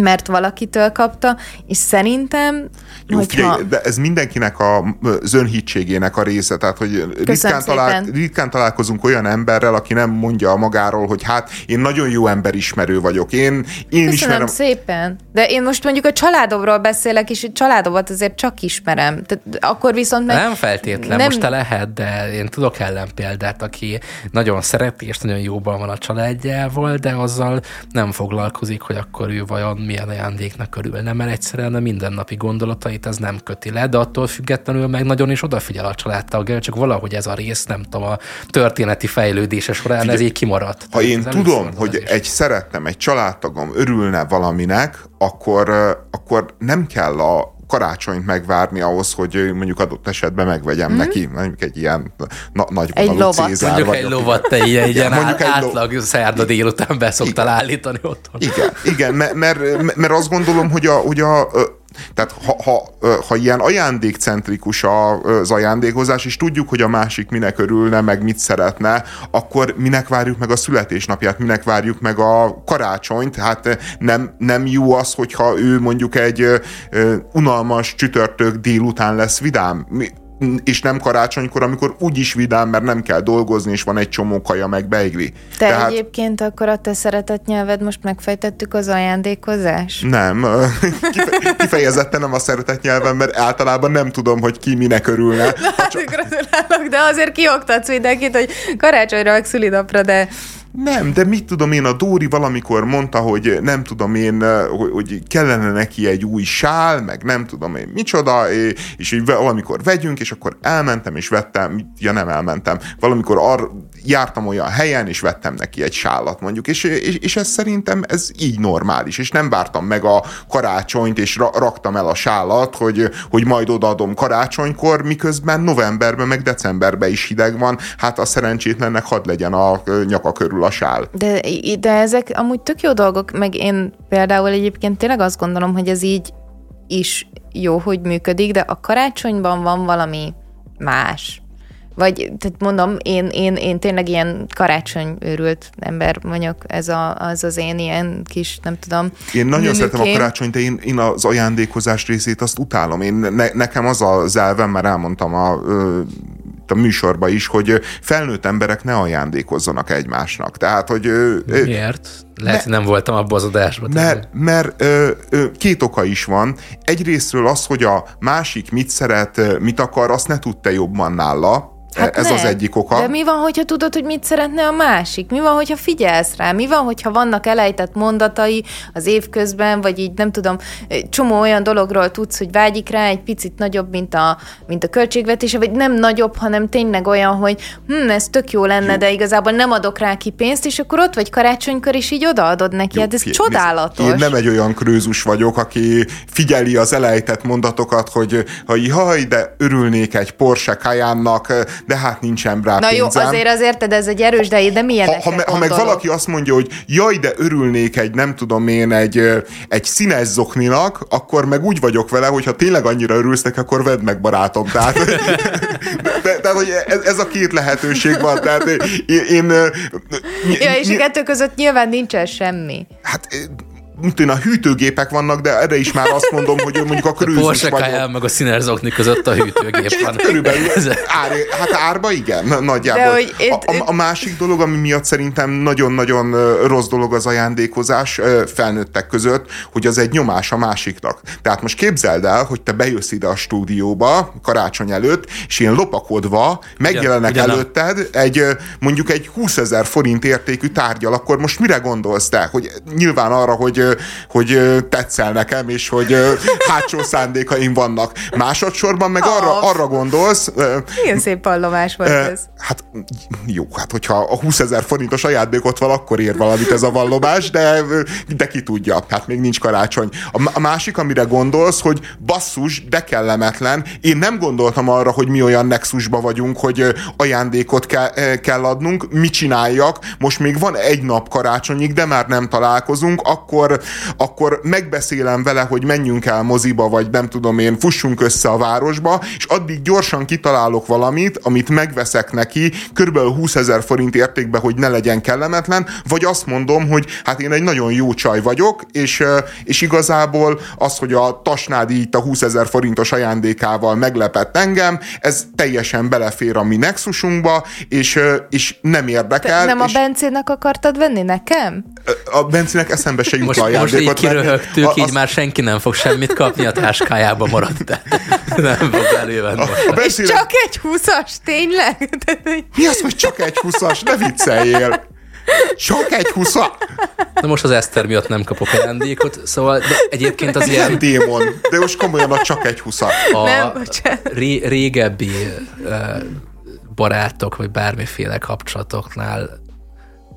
mert valakitől kapta, és szerintem, Jó, hogyha... Figyelj, de ez mindenkinek a, az önhitségének a része, tehát hogy ritkán, talál, ritkán találkozunk olyan emberrel, aki nem mondja magáról, hogy hát én nagyon jó emberismerő vagyok, én, én Köszönöm ismerem... szépen, de én most mondjuk a családomról beszélek, és a családomat azért csak ismerem, tehát akkor viszont meg... Nem feltétlen, nem... most te lehet, de én tudok ellenpéldát, aki nagyon szereti, és nagyon jóban van a családjával, de azzal nem foglalkozik, hogy akkor ő vajon milyen ajándéknak örülne, mert egyszerűen a mindennapi gondolatait ez nem köti le, de attól függetlenül meg nagyon is odafigyel a családtagja, csak valahogy ez a rész, nem tudom, a történeti fejlődése során Figyelj, ez így kimaradt. Ha én tudom, hogy egy szerettem, egy családtagom örülne valaminek, akkor, akkor nem kell a karácsonyt megvárni ahhoz, hogy mondjuk adott esetben megvegyem hmm. neki, mondjuk egy ilyen na, nagy egy lovat. Cézár mondjuk vagyok. egy lovat te ilyen, ilyen mondjuk át, egy átlag lo... szerda délután beszoktál állítani otthon. Igen, igen mert, mert, mert azt gondolom, hogy a, hogy a tehát ha, ha, ha ilyen ajándékcentrikus az ajándékozás, és tudjuk, hogy a másik minek örülne, meg mit szeretne, akkor minek várjuk meg a születésnapját, minek várjuk meg a karácsonyt, hát nem, nem jó az, hogyha ő mondjuk egy unalmas csütörtök délután lesz vidám és nem karácsonykor, amikor úgyis vidám, mert nem kell dolgozni, és van egy csomó kaja meg beigli. Te Tehát... egyébként akkor a te szeretett nyelved most megfejtettük az ajándékozás? Nem, kifejezetten nem a szeretett nyelvem, mert általában nem tudom, hogy ki minek örülne. Na, csak... gratulálok, de azért kioktatsz mindenkit, hogy karácsonyra meg szülinapra, de nem, de mit tudom én, a Dóri valamikor mondta, hogy nem tudom én, hogy, hogy kellene neki egy új sál, meg nem tudom én micsoda, és hogy valamikor vegyünk, és akkor elmentem, és vettem, ja nem elmentem, valamikor ar, jártam olyan helyen, és vettem neki egy sálat mondjuk, és, és, és ez szerintem ez így normális, és nem vártam meg a karácsonyt, és ra, raktam el a sálat, hogy, hogy majd odaadom karácsonykor, miközben novemberben, meg decemberben is hideg van, hát a szerencsétlennek hadd legyen a nyaka körül a sál. De, de ezek amúgy tök jó dolgok, meg én például egyébként tényleg azt gondolom, hogy ez így is jó, hogy működik, de a karácsonyban van valami más. Vagy, tehát mondom, én, én, én tényleg ilyen karácsonyőrült ember vagyok, ez a, az az én ilyen kis, nem tudom. Én nagyon nőnökén. szeretem a karácsonyt, de én, én az ajándékozás részét azt utálom. Én, ne, nekem az az elvem, mert elmondtam a a műsorba is, hogy felnőtt emberek ne ajándékozzanak egymásnak. Tehát, hogy... Miért? Lehet, hogy nem voltam abban az adásban. Mert, mert ö, ö, két oka is van. Egyrésztről az, hogy a másik mit szeret, mit akar, azt ne tudta jobban nála, Hát ez ne. az egyik oka. De mi van, hogyha tudod, hogy mit szeretne a másik? Mi van, hogyha figyelsz rá? Mi van, hogyha vannak elejtett mondatai az évközben, vagy így nem tudom, csomó olyan dologról tudsz, hogy vágyik rá egy picit nagyobb, mint a, mint a költségvetése, vagy nem nagyobb, hanem tényleg olyan, hogy hm, ez tök jó lenne, jó. de igazából nem adok rá ki pénzt, és akkor ott vagy karácsonykor, és így odaadod neki. Jó, hát ez figyelj, csodálatos. Én nem egy olyan krőzus vagyok, aki figyeli az elejtett mondatokat, hogy ha haj, de örülnék egy Porsche Cayenne-nak, de hát nincsen rá Na pénzem. jó, azért azért, de ez egy erős, de, de milyen ha, ha, me, ha meg valaki azt mondja, hogy jaj, de örülnék egy, nem tudom én, egy, egy színes zokninak, akkor meg úgy vagyok vele, hogy ha tényleg annyira örülsz neki, akkor vedd meg barátom. Tehát, de, tehát hogy ez, ez a két lehetőség van. Tehát én... én ja, és a kettő között nyilván nincsen semmi. Hát mint a hűtőgépek vannak, de erre is már azt mondom, hogy mondjuk a krűzis Porsche vagyok. meg a színerzokni között a hűtőgép van. Körülbelül, ár, hát árba igen, nagyjából. De, én, a, a, a másik dolog, ami miatt szerintem nagyon-nagyon rossz dolog az ajándékozás felnőttek között, hogy az egy nyomás a másiknak. Tehát most képzeld el, hogy te bejössz ide a stúdióba karácsony előtt, és ilyen lopakodva megjelenek Ugyan, előtted egy mondjuk egy 20 ezer forint értékű tárgyal, akkor most mire gondolsz te? Hogy nyilván arra, hogy hogy tetszel nekem, és hogy hátsó szándékaim vannak. Másodszorban meg arra, arra gondolsz... Milyen szép pallomás volt ez. Hát jó, hát hogyha a 20 ezer forintos ajándékot van, akkor ér valamit ez a vallomás, de, de ki tudja, hát még nincs karácsony. A, másik, amire gondolsz, hogy basszus, de kellemetlen. Én nem gondoltam arra, hogy mi olyan nexusba vagyunk, hogy ajándékot kell, kell adnunk, mit csináljak, most még van egy nap karácsonyig, de már nem találkozunk, akkor akkor, megbeszélem vele, hogy menjünk el moziba, vagy nem tudom én, fussunk össze a városba, és addig gyorsan kitalálok valamit, amit megveszek neki, körülbelül 20 ezer forint értékbe, hogy ne legyen kellemetlen, vagy azt mondom, hogy hát én egy nagyon jó csaj vagyok, és, és igazából az, hogy a Tasnádi itt a 20 ezer forintos ajándékával meglepett engem, ez teljesen belefér a mi nexusunkba, és, és nem érdekel. Te nem és a Bencének akartad venni nekem? A Bencének eszembe se jut most, most így kiröhögtük, így az... már senki nem fog semmit kapni, a táskájába maradt, de nem fog elővenni most. És csak egy húszas, tényleg? Mi az, hogy csak egy húszas? Ne vicceljél! Csak egy húszas? Na most az Eszter miatt nem kapok ajándékot, szóval de egyébként az ilyen... démon, de most komolyan a csak egy húszas. A nem, ré, régebbi barátok, vagy bármiféle kapcsolatoknál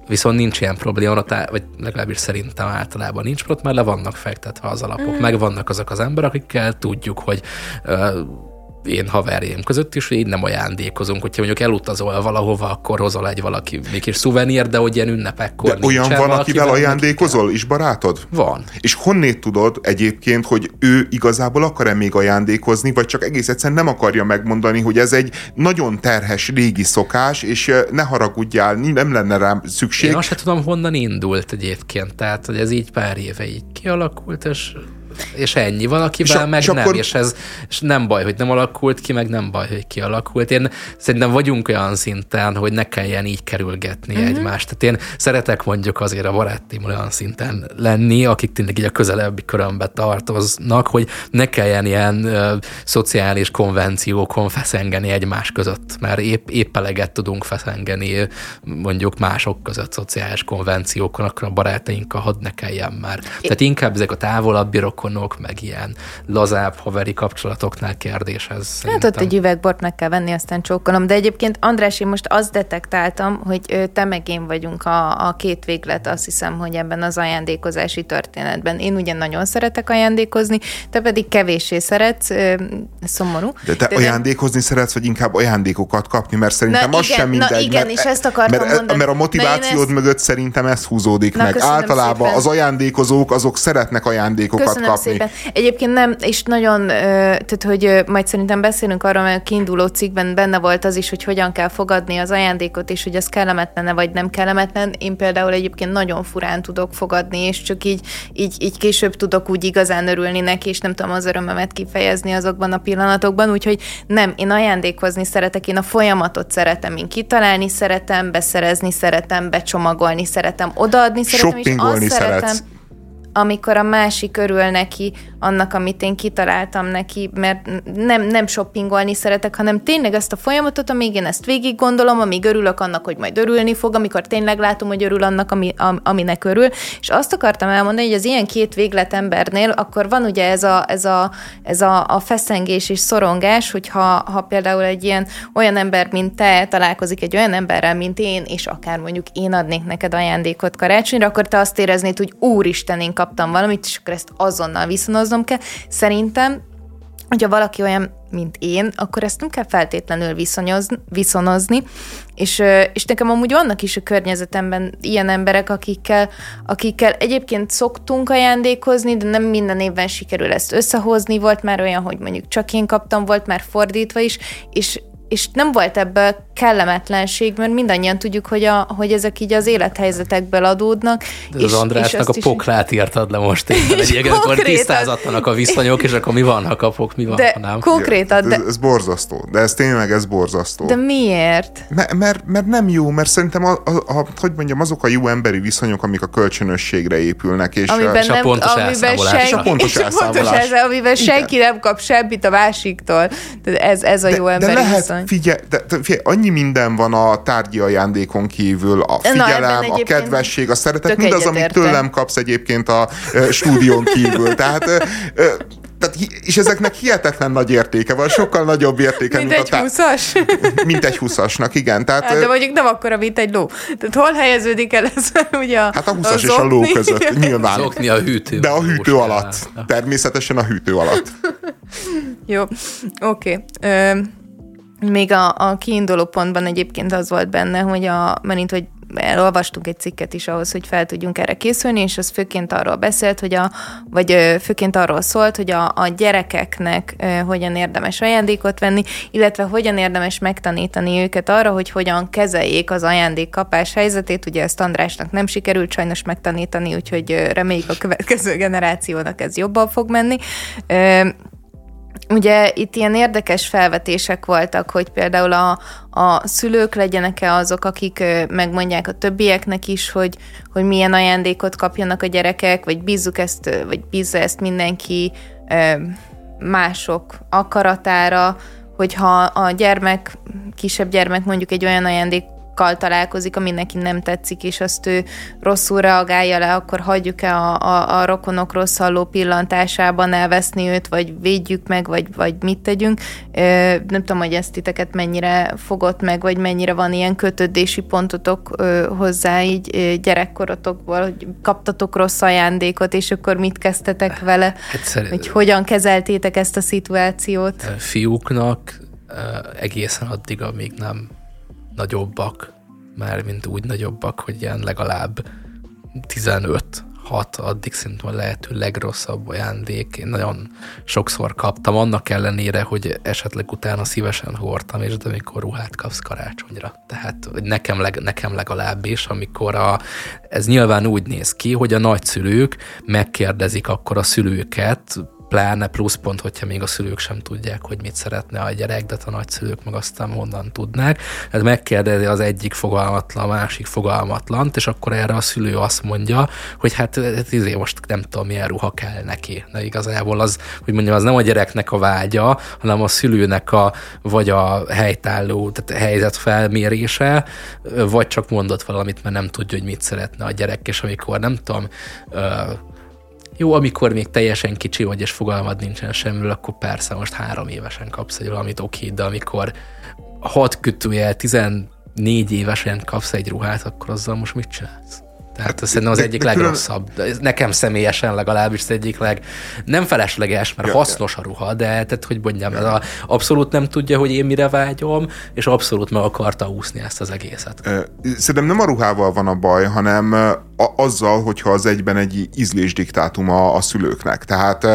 Viszont nincs ilyen probléma, vagy legalábbis szerintem általában nincs, mert már le vannak fektetve az alapok, mm. meg vannak azok az emberek, akikkel tudjuk, hogy uh, én haverjaim között is, hogy így nem ajándékozunk. Hogyha mondjuk elutazol valahova, akkor hozol egy valaki még is szuvenír, de hogy ilyen ünnepekkor de olyan van, akivel ajándékozol is barátod? Van. És honnét tudod egyébként, hogy ő igazából akar-e még ajándékozni, vagy csak egész egyszerűen nem akarja megmondani, hogy ez egy nagyon terhes régi szokás, és ne haragudjál, nem lenne rám szükség. Én azt sem tudom, honnan indult egyébként. Tehát, hogy ez így pár éve így kialakult, és és ennyi. Van, akivel és meg és nem, akkor... és ez és nem baj, hogy nem alakult ki, meg nem baj, hogy kialakult. Én szerintem vagyunk olyan szinten, hogy ne kelljen így kerülgetni uh-huh. egymást. Tehát én szeretek mondjuk azért a barátim olyan szinten lenni, akik tényleg így a közelebbi körömbe tartoznak, hogy ne kelljen ilyen ö, szociális konvenciókon feszengeni egymás között, mert épp, épp eleget tudunk feszengeni mondjuk mások között szociális konvenciókon, akkor a barátainkkal hadd ne kelljen már. Tehát inkább ezek a távolabbi rokon rokonok, meg ilyen lazább haveri kapcsolatoknál kérdés ez. Hát ott egy üvegbort meg kell venni, aztán csókolom. De egyébként András, én most azt detektáltam, hogy te meg én vagyunk a, a két véglet, azt hiszem, hogy ebben az ajándékozási történetben. Én ugye nagyon szeretek ajándékozni, te pedig kevéssé szeretsz, szomorú. De te de ajándékozni de... szeretsz, vagy inkább ajándékokat kapni, mert szerintem na, az igen, sem mindegy. Na igen, mert, és ezt akartam mert, mondani. Mert a motivációd ezt... mögött szerintem ez húzódik na, meg. Általában szépen. az ajándékozók, azok szeretnek ajándékokat köszönöm. Szépen. Egyébként nem, és nagyon, tehát hogy majd szerintem beszélünk arról, mert a kiinduló cikkben benne volt az is, hogy hogyan kell fogadni az ajándékot, és hogy az kellemetlen vagy nem kellemetlen. Én például egyébként nagyon furán tudok fogadni, és csak így, így, így később tudok úgy igazán örülni neki, és nem tudom az örömömet kifejezni azokban a pillanatokban, úgyhogy nem, én ajándékozni szeretek, én a folyamatot szeretem, én kitalálni szeretem, beszerezni szeretem, becsomagolni szeretem, odaadni szeretem, és azt szeretem. Amikor a másik örül neki annak, amit én kitaláltam neki, mert nem, nem shoppingolni szeretek, hanem tényleg ezt a folyamatot, amíg én ezt végig gondolom, amíg örülök annak, hogy majd örülni fog, amikor tényleg látom, hogy örül annak, ami, am, aminek örül. És azt akartam elmondani, hogy az ilyen két véglet embernél, akkor van ugye ez a, ez a, ez a, a feszengés és szorongás, hogyha ha például egy ilyen olyan ember, mint te találkozik egy olyan emberrel, mint én, és akár mondjuk én adnék neked ajándékot karácsonyra, akkor te azt éreznéd, hogy úristen, én kaptam valamit, és akkor ezt azonnal viszonoznom kell. Szerintem hogyha valaki olyan, mint én, akkor ezt nem kell feltétlenül viszonozni, és, és nekem amúgy vannak is a környezetemben ilyen emberek, akikkel, akikkel egyébként szoktunk ajándékozni, de nem minden évben sikerül ezt összehozni. Volt már olyan, hogy mondjuk csak én kaptam, volt már fordítva is, és és nem volt ebből kellemetlenség, mert mindannyian tudjuk, hogy, a, hogy ezek így az élethelyzetekből adódnak. De és, az Andrásnak és a poklát írtad le most éppen. Egyébként akkor tisztázatlanak a viszonyok, és akkor mi van, ha kapok, mi van, de ha nem. Konkrétan. De... Ez, ez borzasztó, de ez tényleg ez borzasztó. De miért? Mert, mert, mert nem jó, mert szerintem, a, a, a, hogy mondjam, azok a jó emberi viszonyok, amik a kölcsönösségre épülnek. És amiben a, és a pontos amiben senki, és a pontos és a pontos elszámolás. amiben senki nem kap semmit a másiktól. De ez, ez a de, jó emberi de lehet, viszony. Figyelj, de, de figyelj, annyi minden van a tárgyi ajándékon kívül, a figyelem, Na, a kedvesség, a szeretet, mindaz, amit tőlem kapsz egyébként a uh, stúdión kívül. Tehát uh, tehát, és ezeknek hihetetlen nagy értéke van, sokkal nagyobb értéke, mint, mint egy tá- 20-as? Mint egy 20-asnak, igen. Tehát, hát, de mondjuk nem akkora, mint egy ló. Tehát hol helyeződik el ez ugye Hát a 20-as és a ló között, nyilván. Zokni a hűtő. De a hűtő alatt. Természetesen a hűtő alatt. Jó, oké. Okay. Még a, a kiinduló pontban egyébként az volt benne, hogy a, mert hogy elolvastunk egy cikket is ahhoz, hogy fel tudjunk erre készülni, és az főként arról beszélt, hogy a, vagy főként arról szólt, hogy a, a gyerekeknek hogyan érdemes ajándékot venni, illetve hogyan érdemes megtanítani őket arra, hogy hogyan kezeljék az ajándékkapás helyzetét. Ugye ezt Andrásnak nem sikerült sajnos megtanítani, úgyhogy reméljük a következő generációnak ez jobban fog menni. Ugye itt ilyen érdekes felvetések voltak, hogy például a, a szülők legyenek-e azok, akik megmondják a többieknek is, hogy, hogy milyen ajándékot kapjanak a gyerekek, vagy bízzuk ezt, vagy bízza ezt mindenki mások akaratára, hogyha a gyermek, kisebb gyermek mondjuk egy olyan ajándék kal találkozik, ami neki nem tetszik, és azt ő rosszul reagálja le, akkor hagyjuk-e a, a, a rokonok rossz halló pillantásában elveszni őt, vagy védjük meg, vagy, vagy mit tegyünk. Nem tudom, hogy ezt titeket mennyire fogott meg, vagy mennyire van ilyen kötődési pontotok hozzá így gyerekkorotokból, hogy kaptatok rossz ajándékot, és akkor mit kezdtetek vele, Egyszer, hogy hogyan kezeltétek ezt a szituációt? Fiúknak egészen addig, amíg nem nagyobbak, már mint úgy nagyobbak, hogy ilyen legalább 15 hat addig szerintem a lehető legrosszabb ajándék. Én nagyon sokszor kaptam, annak ellenére, hogy esetleg utána szívesen hordtam, és de amikor ruhát kapsz karácsonyra. Tehát nekem, leg, nekem legalábbis, amikor a, ez nyilván úgy néz ki, hogy a nagyszülők megkérdezik akkor a szülőket, pláne pluszpont, hogyha még a szülők sem tudják, hogy mit szeretne a gyerek, de a nagyszülők meg aztán honnan tudnák. Ez megkérdezi az egyik fogalmatlan, a másik fogalmatlant, és akkor erre a szülő azt mondja, hogy hát, hát izé most nem tudom, milyen ruha kell neki. De igazából az, hogy mondjam, az nem a gyereknek a vágya, hanem a szülőnek a, vagy a helytálló, tehát helyzet felmérése, vagy csak mondott valamit, mert nem tudja, hogy mit szeretne a gyerek, és amikor nem tudom, jó, amikor még teljesen kicsi vagy, és fogalmad nincsen semmiről, akkor persze most három évesen kapsz egy valamit, oké, de amikor hat kötője 14 évesen kapsz egy ruhát, akkor azzal most mit csinálsz? Tehát ez szerintem az egyik legrosszabb. Nekem személyesen legalábbis az egyik leg... Nem felesleges, mert hasznos a ruha, de tehát, hogy mondjam, ez a, abszolút nem tudja, hogy én mire vágyom, és abszolút meg akarta úszni ezt az egészet. Szerintem nem a ruhával van a baj, hanem a, azzal, hogyha az egyben egy ízlésdiktátum a, a szülőknek. Tehát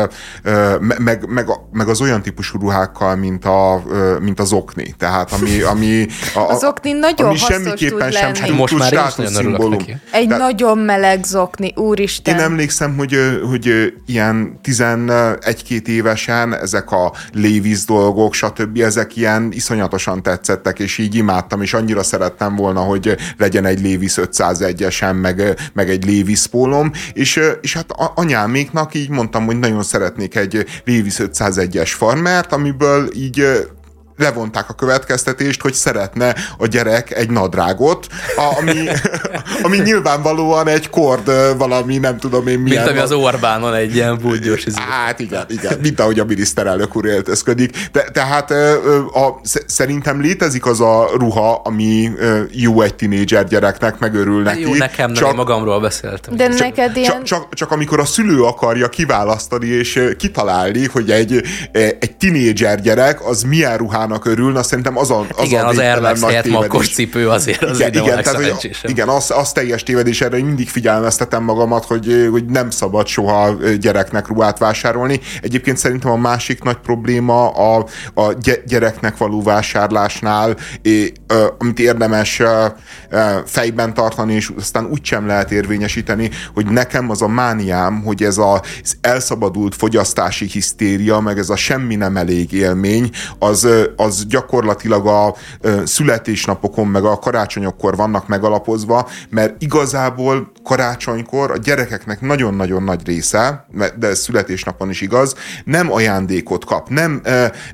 meg, meg, meg az olyan típusú ruhákkal, mint, a, mint az okni. Tehát ami, ami a, az okni nagyon ami semmiképpen sem lenni. Most már is nagyon Neki. Egy Tehát, nagyon meleg zokni, úristen. Én emlékszem, hogy, hogy ilyen 11-2 évesen ezek a Lévis dolgok, stb. ezek ilyen iszonyatosan tetszettek, és így imádtam, és annyira szerettem volna, hogy legyen egy Lévis 501-esen, meg, meg egy Lévis pólom, és, és hát anyáméknak így mondtam, hogy nagyon szeretnék egy Lévis 501-es farmert, amiből így levonták a következtetést, hogy szeretne a gyerek egy nadrágot, ami, ami nyilvánvalóan egy kord valami, nem tudom én milyen. Mint ami az Orbánon egy ilyen búgyos izé. Hát igen, igen, mint ahogy a miniszterelnök úr éltezködik. De, tehát a, szerintem létezik az a ruha, ami jó egy tinédzser gyereknek, megörül neki. Jó, nekem nem, csak, én magamról beszéltem. De csak, neked ilyen... Csak, csak, csak amikor a szülő akarja kiválasztani és kitalálni, hogy egy, egy tinédzser gyerek az milyen ruhának örül, na szerintem az a, az igen, a az Air helyett makkos cipő azért az igen, igen, tehát, hogy, igen az, az teljes tévedés, erre mindig figyelmeztetem magamat, hogy, hogy nem szabad soha gyereknek ruhát vásárolni. Egyébként szerintem a másik nagy probléma a, a gyereknek való vásárlásnál, amit érdemes fejben tartani, és aztán úgy sem lehet érvényesíteni, hogy nekem az a mániám, hogy ez az elszabadult fogyasztási hisztéria, meg ez a semmi nem elég élmény, az, az gyakorlatilag a születésnapokon, meg a karácsonyokkor vannak megalapozva, mert igazából karácsonykor a gyerekeknek nagyon-nagyon nagy része, de ez születésnapon is igaz, nem ajándékot kap, nem,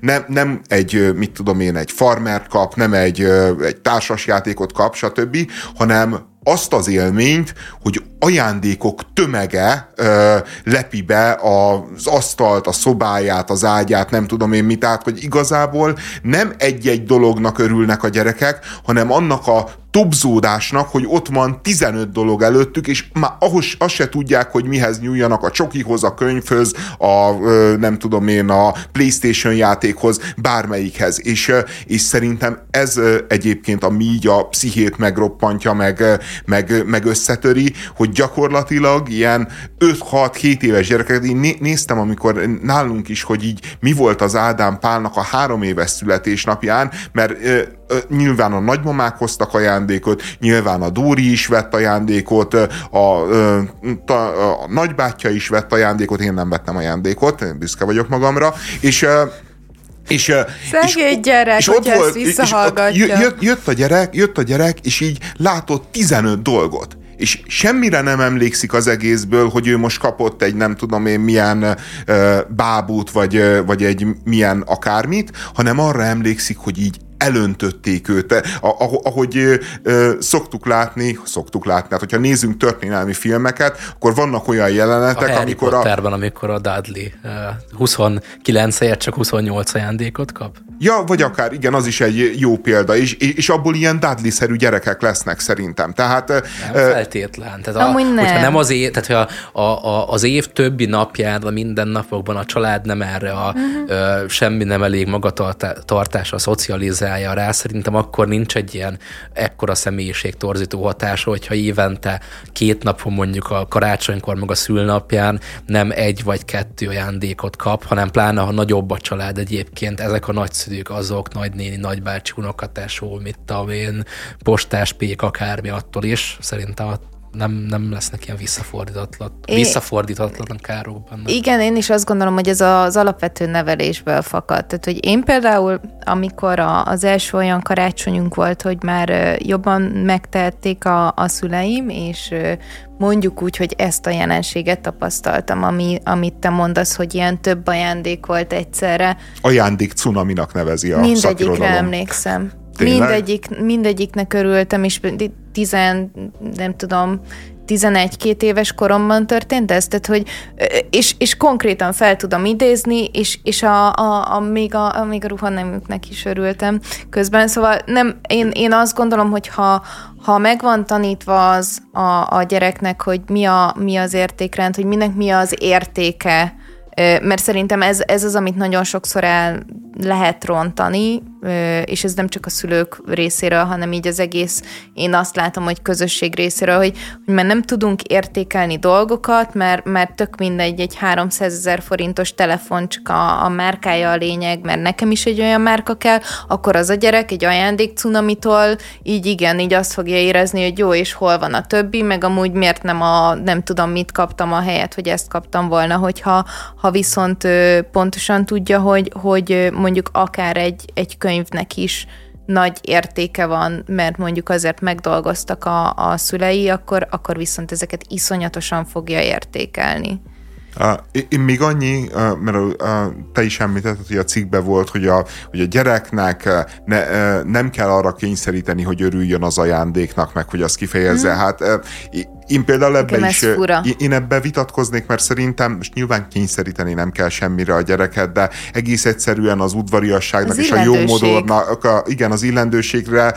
nem, nem egy, mit tudom én, egy farmert kap, nem egy, egy társasjátékot kap, stb., hanem azt az élményt, hogy ajándékok tömege ö, lepi be az asztalt, a szobáját, az ágyát, nem tudom én mit, tehát hogy igazából nem egy-egy dolognak örülnek a gyerekek, hanem annak a tobzódásnak, hogy ott van 15 dolog előttük, és már ahhoz azt se tudják, hogy mihez nyúljanak a csokihoz, a könyvhöz, a nem tudom én, a Playstation játékhoz, bármelyikhez. És, és szerintem ez egyébként, ami így a pszichét megroppantja, meg, meg, meg összetöri, hogy gyakorlatilag ilyen 5-6-7 éves gyerekek, én néztem, amikor nálunk is, hogy így mi volt az Ádám Pálnak a három éves születésnapján, mert nyilván a nagymamák hoztak ajándékot, nyilván a Dóri is vett ajándékot, a, a, a nagybátyja is vett ajándékot, én nem vettem ajándékot, én büszke vagyok magamra, és és, Szegény és, gyerek, és ott volt, ezt visszahallgatja. És jött, jött, a gyerek, jött a gyerek, és így látott 15 dolgot és semmire nem emlékszik az egészből, hogy ő most kapott egy nem tudom én milyen uh, bábút, vagy, vagy egy milyen akármit, hanem arra emlékszik, hogy így elöntötték őt. Ahogy ö, szoktuk látni, szoktuk látni, hát hogyha nézzünk történelmi filmeket, akkor vannak olyan jelenetek, a amikor Potterben, a... amikor a Dudley 29 helyett csak 28 ajándékot kap. Ja, vagy akár, igen, az is egy jó példa, és, és abból ilyen Dudley-szerű gyerekek lesznek szerintem. Tehát, nem feltétlen. Tehát a, nem. Hogyha nem az év, tehát a, a, a, az év többi napján, a mindennapokban a család nem erre a uh-huh. ö, semmi nem elég magatartásra szocializál, reagálja rá, szerintem akkor nincs egy ilyen ekkora személyiség torzító hatása, hogyha évente két napon mondjuk a karácsonykor, meg a szülnapján nem egy vagy kettő ajándékot kap, hanem pláne, ha nagyobb a család egyébként, ezek a nagyszülők, azok, nagynéni, nagybácsi, unokatásó, mit tudom én, postás pék, akármi attól is, szerintem nem, nem lesznek ilyen visszafordítatlan, é, visszafordítatlan károk benne. Igen, én is azt gondolom, hogy ez az alapvető nevelésből fakad. Tehát, hogy én például, amikor a, az első olyan karácsonyunk volt, hogy már jobban megtehették a, a szüleim, és mondjuk úgy, hogy ezt a jelenséget tapasztaltam, ami, amit te mondasz, hogy ilyen több ajándék volt egyszerre. Ajándék cunaminak nevezi a Mindegyikre emlékszem. Mindegyik, mindegyiknek örültem, és tizen, nem tudom, 11-2 éves koromban történt ez, tehát hogy, és, és konkrétan fel tudom idézni, és, és a, a, a, még, a, a, még a ruhanemüknek is örültem közben, szóval nem, én, én azt gondolom, hogy ha, ha megvan tanítva az a, a gyereknek, hogy mi, a, mi az értékrend, hogy minek mi az értéke, mert szerintem ez, ez az, amit nagyon sokszor el lehet rontani, és ez nem csak a szülők részéről, hanem így az egész, én azt látom, hogy közösség részéről, hogy, hogy már nem tudunk értékelni dolgokat, mert, mert tök mindegy, egy 300 ezer forintos telefon, csak a, a márkája a lényeg, mert nekem is egy olyan márka kell, akkor az a gyerek egy ajándék cunamitól, így igen, így azt fogja érezni, hogy jó, és hol van a többi, meg amúgy miért nem a, nem tudom mit kaptam a helyet, hogy ezt kaptam volna, hogyha ha viszont pontosan tudja, hogy, hogy mondjuk akár egy, egy könyvnek is nagy értéke van, mert mondjuk azért megdolgoztak a, a szülei, akkor, akkor viszont ezeket iszonyatosan fogja értékelni. Én még annyi, mert te is említetted, hogy a cikkbe volt, hogy a, hogy a gyereknek ne, nem kell arra kényszeríteni, hogy örüljön az ajándéknak, meg hogy azt kifejezze. Hmm. Hát én például ebbe is, én ebbe vitatkoznék, mert szerintem most nyilván kényszeríteni nem kell semmire a gyereket, de egész egyszerűen az udvariasságnak az és a jó modornak, a, igen, az illendőségre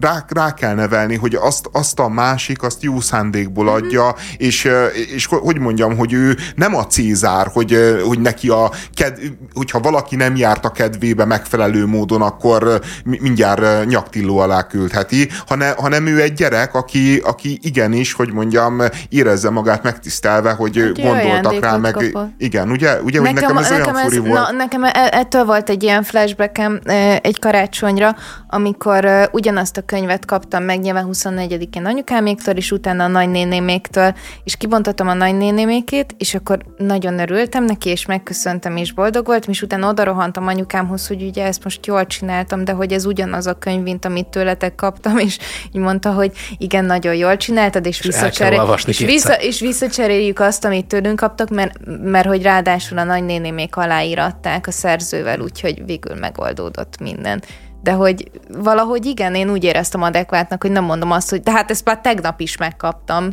rá, rá kell nevelni, hogy azt, azt a másik, azt jó szándékból mhm. adja, mm-hmm. és, és hogy mondjam, hogy ő nem a Cézár, hogy, hogy neki a ked, hogyha valaki nem járt a kedvébe megfelelő módon, akkor mindjárt nyaktilló alá küldheti, hanem, hanem ő egy gyerek, aki, aki igenis, hogy mondjam, érezze magát megtisztelve, hogy egy gondoltak rá, meg kapott. igen, ugye, ugye nekem, hogy nekem ez nekem olyan furi ez, volt. Na, nekem e- ettől volt egy ilyen flashbackem egy karácsonyra, amikor ugyanazt a könyvet kaptam meg nyilván 24-én anyukáméktől, és utána a nagynénéméktől, és kibontottam a nagynénémékét, és akkor nagyon örültem neki, és megköszöntem, és boldog voltam, és utána oda rohantam anyukámhoz, hogy ugye ezt most jól csináltam, de hogy ez ugyanaz a könyv, mint amit tőletek kaptam, és így mondta, hogy igen, nagyon jól csináltad, és, visszacseré- és, vissza, és visszacseréljük azt, amit tőlünk kaptak, mert, mert hogy ráadásul a nagynénémék aláíratták a szerzővel, úgyhogy végül megoldódott minden. De hogy valahogy igen, én úgy éreztem adekvátnak, hogy nem mondom azt, hogy de hát ezt már tegnap is megkaptam.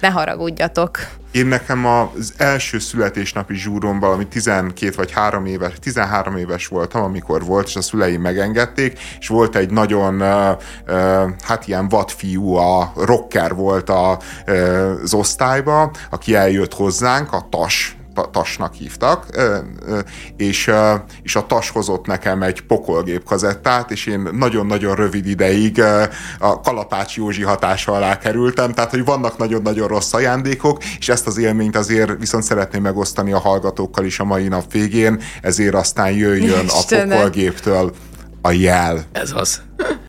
Ne haragudjatok. Én nekem az első születésnapi zsúrom valami 12 vagy 3 éves, 13 éves voltam, amikor volt, és a szüleim megengedték, és volt egy nagyon, hát ilyen vadfiú, a rocker volt az osztályba, aki eljött hozzánk, a Tas tasnak hívtak, és, és a tas hozott nekem egy pokolgép kazettát, és én nagyon-nagyon rövid ideig a Kalapács Józsi hatása alá kerültem, tehát hogy vannak nagyon-nagyon rossz ajándékok, és ezt az élményt azért viszont szeretném megosztani a hallgatókkal is a mai nap végén, ezért aztán jöjjön Istenem. a pokolgéptől a jel. Ez az.